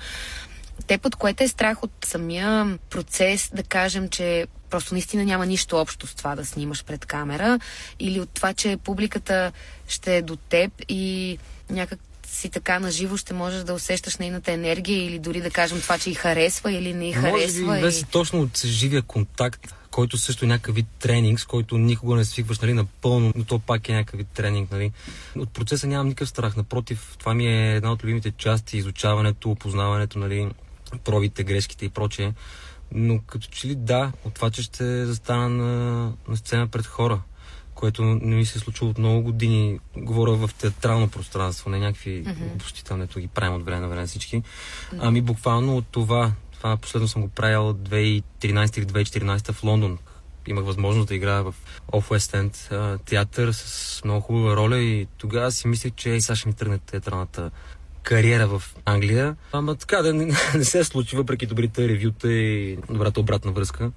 Те под което е страх от самия процес, да кажем, че просто наистина няма нищо общо с това да снимаш пред камера или от това, че публиката ще е до теб и някак си така наживо ще можеш да усещаш нейната енергия или дори да кажем това, че и харесва или не Може харесва. би и... точно от живия контакт, който също е някакъв вид тренинг, с който никога не свикваш нали, напълно, но то пак е някакъв вид тренинг. Нали. От процеса нямам никакъв страх. Напротив, това ми е една от любимите части, изучаването, опознаването, нали, пробите, грешките и прочее. Но като че ли да, от това, че ще застана на, на сцена пред хора, което не ми се е случило от много години. Говоря в театрално пространство, не някакви mm-hmm. ги правим от време на време всички. Ами буквално от това. Това последно съм го правил 2013 или 2014 в Лондон. Имах възможност да играя в Off West End театър с много хубава роля и тогава си мислех, че ей, сега ще ми тръгне театралната кариера в Англия. Ама така да не, не се случи, въпреки добрите ревюта и добрата обратна връзка.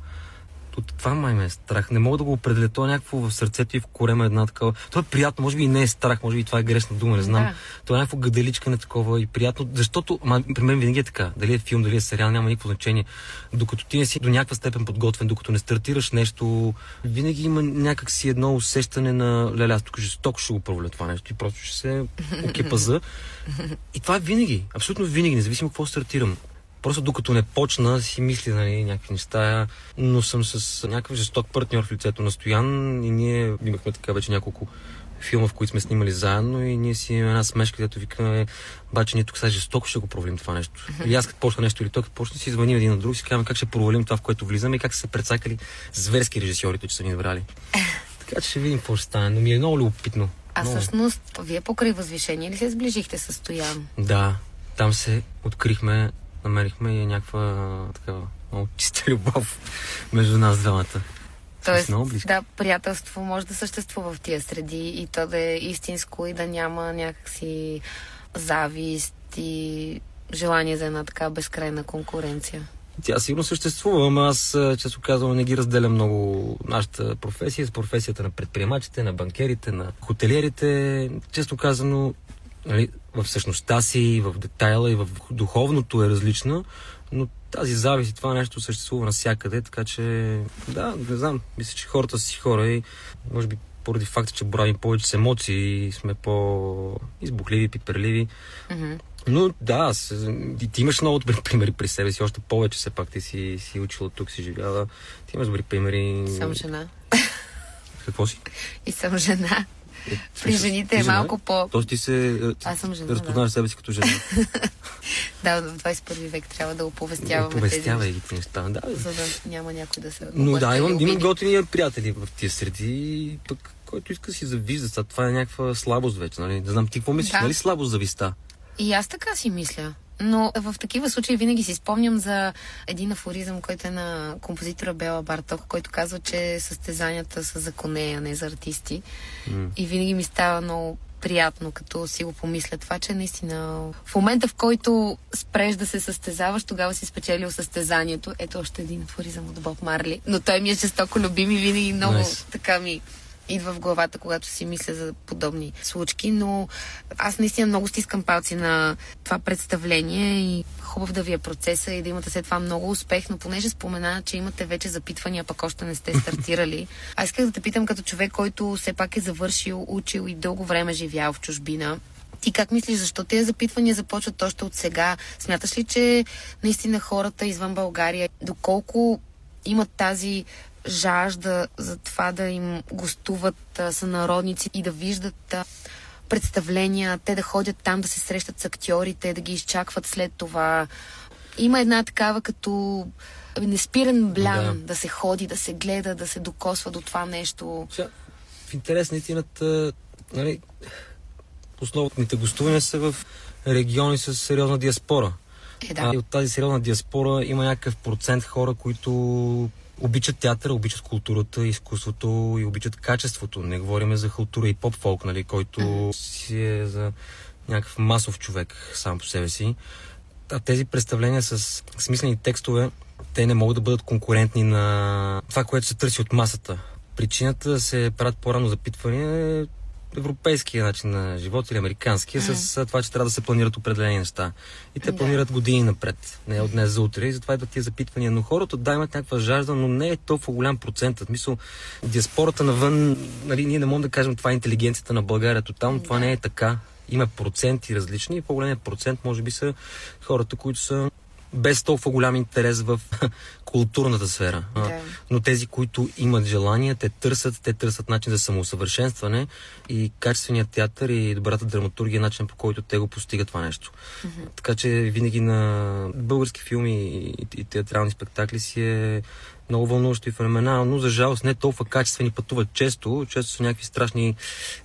От това май ме е страх. Не мога да го определя. То е някакво в сърцето и в корема една такава. То е приятно, може би и не е страх, може би това е грешна дума, не знам. Да. То е някакво гаделичкане такова и приятно, защото ма, при мен винаги е така. Дали е филм, дали е сериал, няма никакво значение. Докато ти не си до някаква степен подготвен, докато не стартираш нещо, винаги има някак си едно усещане на леля, аз тук жестоко ще го проваля това нещо и просто ще се окепаза. И това е винаги, абсолютно винаги, независимо какво стартирам. Просто докато не почна, си мисля нали, някакви неща, но съм с някакъв жесток партньор в лицето на Стоян и ние имахме така вече няколко филма, в които сме снимали заедно и ние си имаме една смешка, където викаме, баче ние тук сега жестоко ще го провалим това нещо. И аз като почна нещо или той като почне си звъним един на друг и си казваме как ще провалим това, в което влизаме и как са се прецакали зверски режисьорите, че са ни набрали. така че ще видим какво ще стане, но ми е много любопитно. А Много. всъщност, вие покрай възвишение ли се сближихте с Стоян? Да, там се открихме, намерихме и някаква такава много чиста любов между нас двамата. Тоест, много да, приятелство може да съществува в тия среди и то да е истинско и да няма някакси завист и желание за една така безкрайна конкуренция. Тя сигурно съществува, ама аз, често казвам, не ги разделям много нашата професия с професията на предприемачите, на банкерите, на хотелиерите. Често казано, нали, в същността си, в детайла и в духовното е различна, но тази завист и това нещо съществува навсякъде, така че да, не знам, мисля, че хората са си хора и може би поради факта, че боравим повече с емоции и сме по-избухливи, пиперливи. Мгм. Но да, аз, и ти имаш много добри примери при себе си, още повече все пак ти си, си учила тук, си живяла. Ти имаш добри примери. Съм жена. Какво си? И съм жена. Е, При жените е малко по... Тоест ти се е, Аз съм жена, разпознаваш себе си като жена. Да, в 21 век трябва да оповестяваме Повестявай тези ги неща. Да, за да няма някой да се Но да, имам, имам обиди. готини приятели в тия среди, пък който иска си завижда. Сега Това е някаква слабост вече, нали? Не знам, ти какво мислиш, Да. нали слабост зависта? И аз така си мисля. Но в такива случаи винаги си спомням за един афоризъм, който е на композитора Бела Барток, който казва, че състезанията са за коне, а не за артисти. М. И винаги ми става много приятно, като си го помисля това, че наистина в момента, в който спреш да се състезаваш, тогава си спечелил състезанието. Ето още един афоризъм от Боб Марли. Но той ми е жестоко любим и винаги много Nice. така ми идва в главата, когато си мисля за подобни случки, но аз наистина много стискам палци на това представление и хубав да ви е процеса и да имате след това много успех, но понеже спомена, че имате вече запитвания, пък още не сте стартирали. Аз исках да те питам като човек, който все пак е завършил, учил и дълго време живял в чужбина. Ти как мислиш, защо тези запитвания започват още от сега? Смяташ ли, че наистина хората извън България, доколко имат тази жажда за това да им гостуват а, сънародници и да виждат а, представления, те да ходят там да се срещат с актьорите, да ги изчакват след това. Има една такава като неспирен блян да. Да. се ходи, да се гледа, да се докосва до това нещо. Сега, в интерес на истината, нали, основните гостувания са в региони с сериозна диаспора. Е, да. А, и от тази сериозна диаспора има някакъв процент хора, които обичат театъра, обичат културата, изкуството и обичат качеството. Не говорим за халтура и поп-фолк, нали, който си е за някакъв масов човек сам по себе си. А тези представления с смислени текстове, те не могат да бъдат конкурентни на това, което се търси от масата. Причината да се правят по-рано запитвания е европейския начин на живот или американския, с а, това, че трябва да се планират определени неща. И те Да. планират години напред, не от днес за утре. И затова идват тия запитвания. Но хората да имат някаква жажда, но не е толкова голям процент. В Мисъл, диаспората навън, нали, ние не можем да кажем това е интелигенцията на България. Тотално това не е така. Има проценти различни и по-големият процент може би са хората, които са без толкова голям интерес в културната сфера. Да. Но тези, които имат желание, те търсят, те търсят начин за самоусъвършенстване и качественият театър и добрата драматургия е начин по който те го постигат това нещо. Така че винаги на български филми и театрални спектакли си е много вълнуващо и феноменално. За жалост не толкова качествени пътуват често. Често са някакви страшни,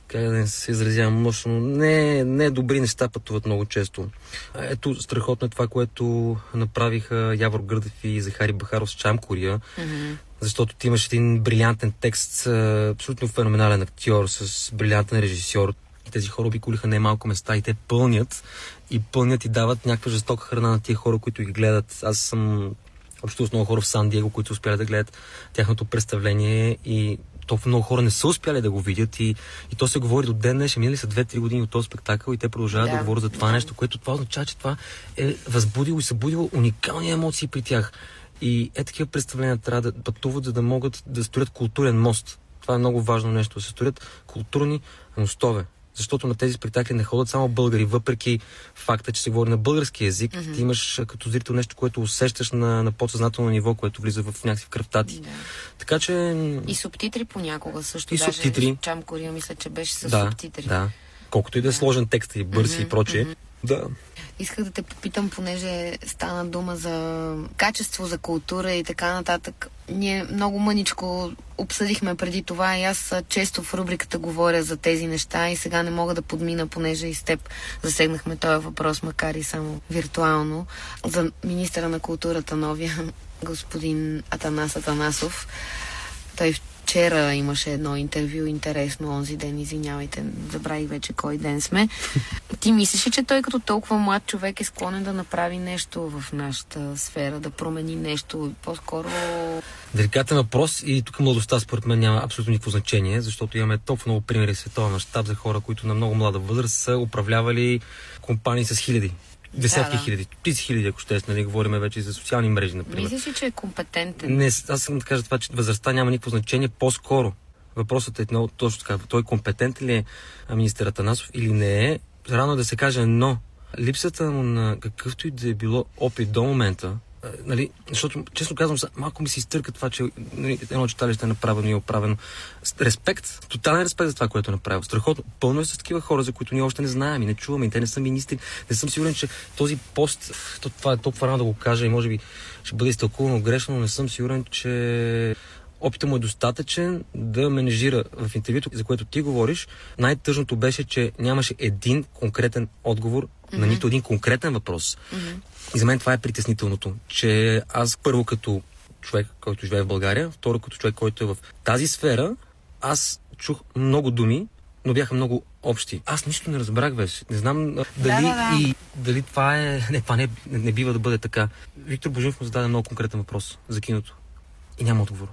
как да не се изразявам мощно, не, не добри неща пътуват много често. Ето, страхотно е това, което направиха Явор Гърдев и Захари Бахаров с Чамкория. Защото ти имаш един брилянтен текст, абсолютно феноменален актьор с брилянтен режисьор. И тези хора обиколиха най-малко места и те пълнят и пълнят и дават някаква жестока храна на тия хора, които ги гледат. Аз съм общо с много хора в Сан Диего, които успяли да гледат тяхното представление и толкова много хора не са успяли да го видят и, и то се говори до ден днешен. Минали са 2-3 години от този спектакъл и те продължават да, Да, да говорят за това да. нещо, което това означава, че това е възбудило и събудило уникални емоции при тях. И е такива представления трябва да пътуват, за да могат да строят културен мост. Това е много важно нещо, да се строят културни мостове. Защото на тези спектакли не ходят само българи, въпреки факта, че се говори на български язик. Mm-hmm. Ти имаш като зрител нещо, което усещаш на, на подсъзнателно ниво, което влиза в някакви в кръвта ти. Да. Така че... И субтитри понякога също. И даже субтитри. Чам Кория мисля, че беше с да, субтитри. да. Колкото и да е сложен текст и бърз и прочее. Да. Исках да те попитам, понеже стана дума за качество, за култура и така нататък. Ние много мъничко обсъдихме преди това и аз често в рубриката говоря за тези неща и сега не мога да подмина, понеже и с теб засегнахме този въпрос, макар и само виртуално, за министра на културата новия, господин Атанас Атанасов. Той вчера имаше едно интервю, интересно, онзи ден, извинявайте, забравих вече кой ден сме. Ти мислиш ли, че той като толкова млад човек е склонен да направи нещо в нашата сфера, да промени нещо? По-скоро... Деликатен въпрос и тук младостта според мен няма абсолютно никакво значение, защото имаме толкова много примери в световен мащаб за хора, които на много млада възраст са управлявали компании с хиляди. Десетки Да, да. хиляди, стотици хиляди, ако ще, нали, говорим вече и за социални мрежи, например. Мислиш ли, че е компетентен? Не, аз съм да кажа това, че възрастта няма никакво значение. По-скоро въпросът е много точно така. Той компетентен ли е министър Атанасов или не е? Рано е да се каже, но липсата му на какъвто и да е било опит до момента, нали, защото, честно казвам, малко ми се изтърка това, че нали, едно читалище е направено и е оправено. Респект, тотален респект за това, което е направил. Страхотно. Пълно е с такива хора, за които ние още не знаем и не чуваме, и те не са министри. Не съм сигурен, че този пост, то, това е толкова рано да го кажа и може би ще бъде изтълкувано грешно, но не съм сигурен, че опита му е достатъчен да менежира в интервюто, за което ти говориш. Най-тъжното беше, че нямаше един конкретен отговор mm-hmm. на нито един конкретен въпрос. Mm-hmm. И за мен това е притеснителното, че аз първо като човек, който живее в България, второ като човек, който е в тази сфера, аз чух много думи, но бяха много общи. Аз нищо не разбрах вече. Не знам дали, да, да. И, дали това е... Не, това не, не, не бива да бъде така. Виктор Божинов му зададе много конкретен въпрос за киното. И няма отговор.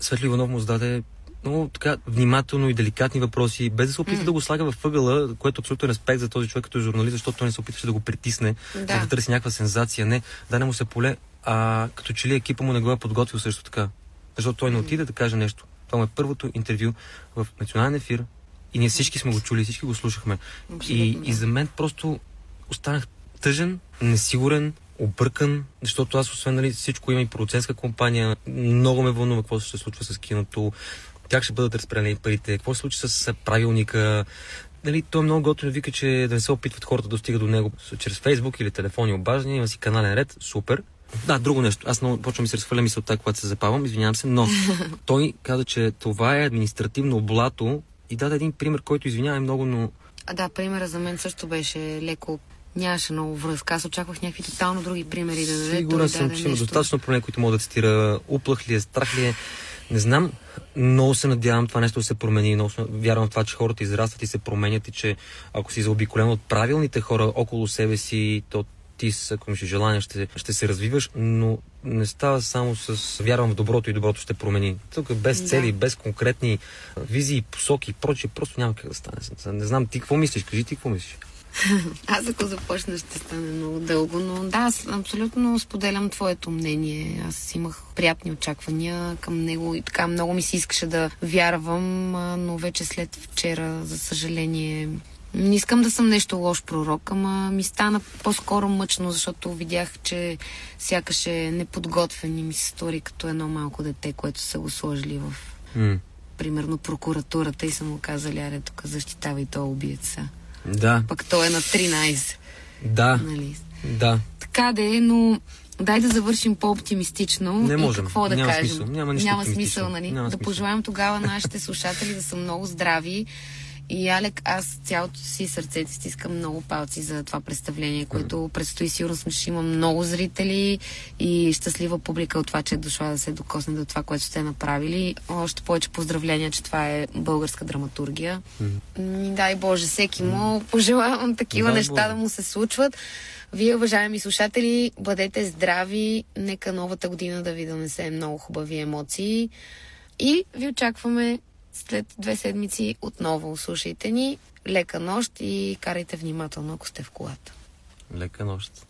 Светли Иванов му зададе много така внимателно и деликатни въпроси, без да се опита да го слага в ъгъла, което е абсолютно респект за този човек като журналист, защото той не се опитваше да го притисне, Да. да търси някаква сензация. Не, даде му се поле, а като че ли екипа му не го е подготвил също така. Защото той не отиде да каже нещо. Това му е първото интервю в национален ефир и ние всички сме го чули, всички го слушахме. И, Абсолютно, да. и за мен просто останах тъжен, несигурен, объркан, защото аз освен нали, всичко има и продуцентска компания, много ме вълнува какво ще се случва с киното, как ще бъдат разпределени парите, какво се случи с правилника. Нали, той е много готин да вика, че да не се опитват хората да достигат до него чрез Фейсбук или телефони обаждания, има си канален ред, супер. Да, друго нещо. Аз много почвам ми се разхвърля мисълта, когато се запавам, извинявам се, но той каза, че това е административно блато и даде един пример, който извинява много, но А, да, примера за мен също беше леко нямаше много връзка. Аз очаквах някакви тотално други примери да даде. Сигурен съм, че има достатъчно проблеми, които мога да цитира. Уплах ли е, страх ли е, не знам. Много се надявам това нещо да се промени. Много вярвам в това, че хората израстват и се променят и че ако си заобиколен от правилните хора около себе си, то ти, ако имаш желание, ще, ще се развиваш, но не става само с вярвам в доброто и доброто ще промени. Тук без Да. цели, без конкретни визии, посоки и прочие, просто няма как да стане. Не знам ти какво мислиш, кажи ти какво мислиш. Аз ако започна ще стане много дълго, но да, аз абсолютно споделям твоето мнение. Аз имах приятни очаквания към него и така много ми се искаше да вярвам, но вече след вчера, за съжаление, не искам да съм нещо лош пророк, ама ми стана по-скоро мъчно, защото видях, че сякаш е неподготвен и ми се стори като едно малко дете, което са го сложили в примерно прокуратурата и са му казали, аре тук защитавай то убиеца. Да, Пък той е на 13. да, Нали? да. Така да е, но дай да завършим по-оптимистично. Не и можем. какво да Няма кажем? смисъл. Няма Няма смисъл, нали? Няма да смисъл. пожелаем тогава на нашите слушатели да са много здрави. И Алек, аз цялото си сърце ти стискам много палци за това представление, което предстои. Сигурно сме, ще има много зрители и щастлива публика от това, че е дошла да се докосне до това, което сте направили. Още повече поздравления, че това е българска драматургия. Ми, дай Боже, всеки му пожелавам такива Дай неща Боже. да му се случват. Вие, уважаеми слушатели, бъдете здрави. Нека новата година да ви донесе много хубави емоции. И ви очакваме след две седмици отново. Слушайте ни. Лека нощ и карайте внимателно, ако сте в колата. Лека нощ.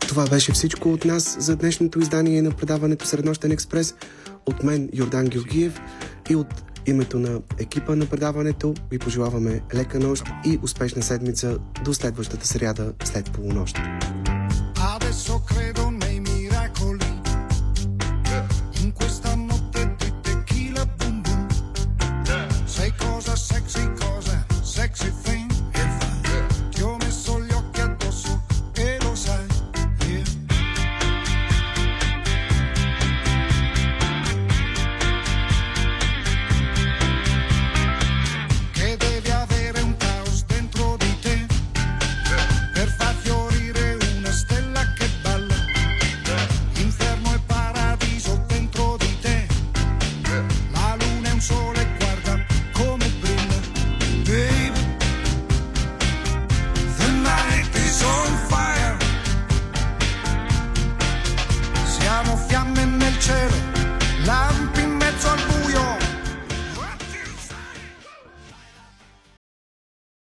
Това беше всичко от нас за днешното издание на предаването Среднощен експрес. От мен Йордан Георгиев и от името на екипа на предаването ви пожелаваме лека нощ и успешна седмица до следващата сряда след полунощ. Adesso credo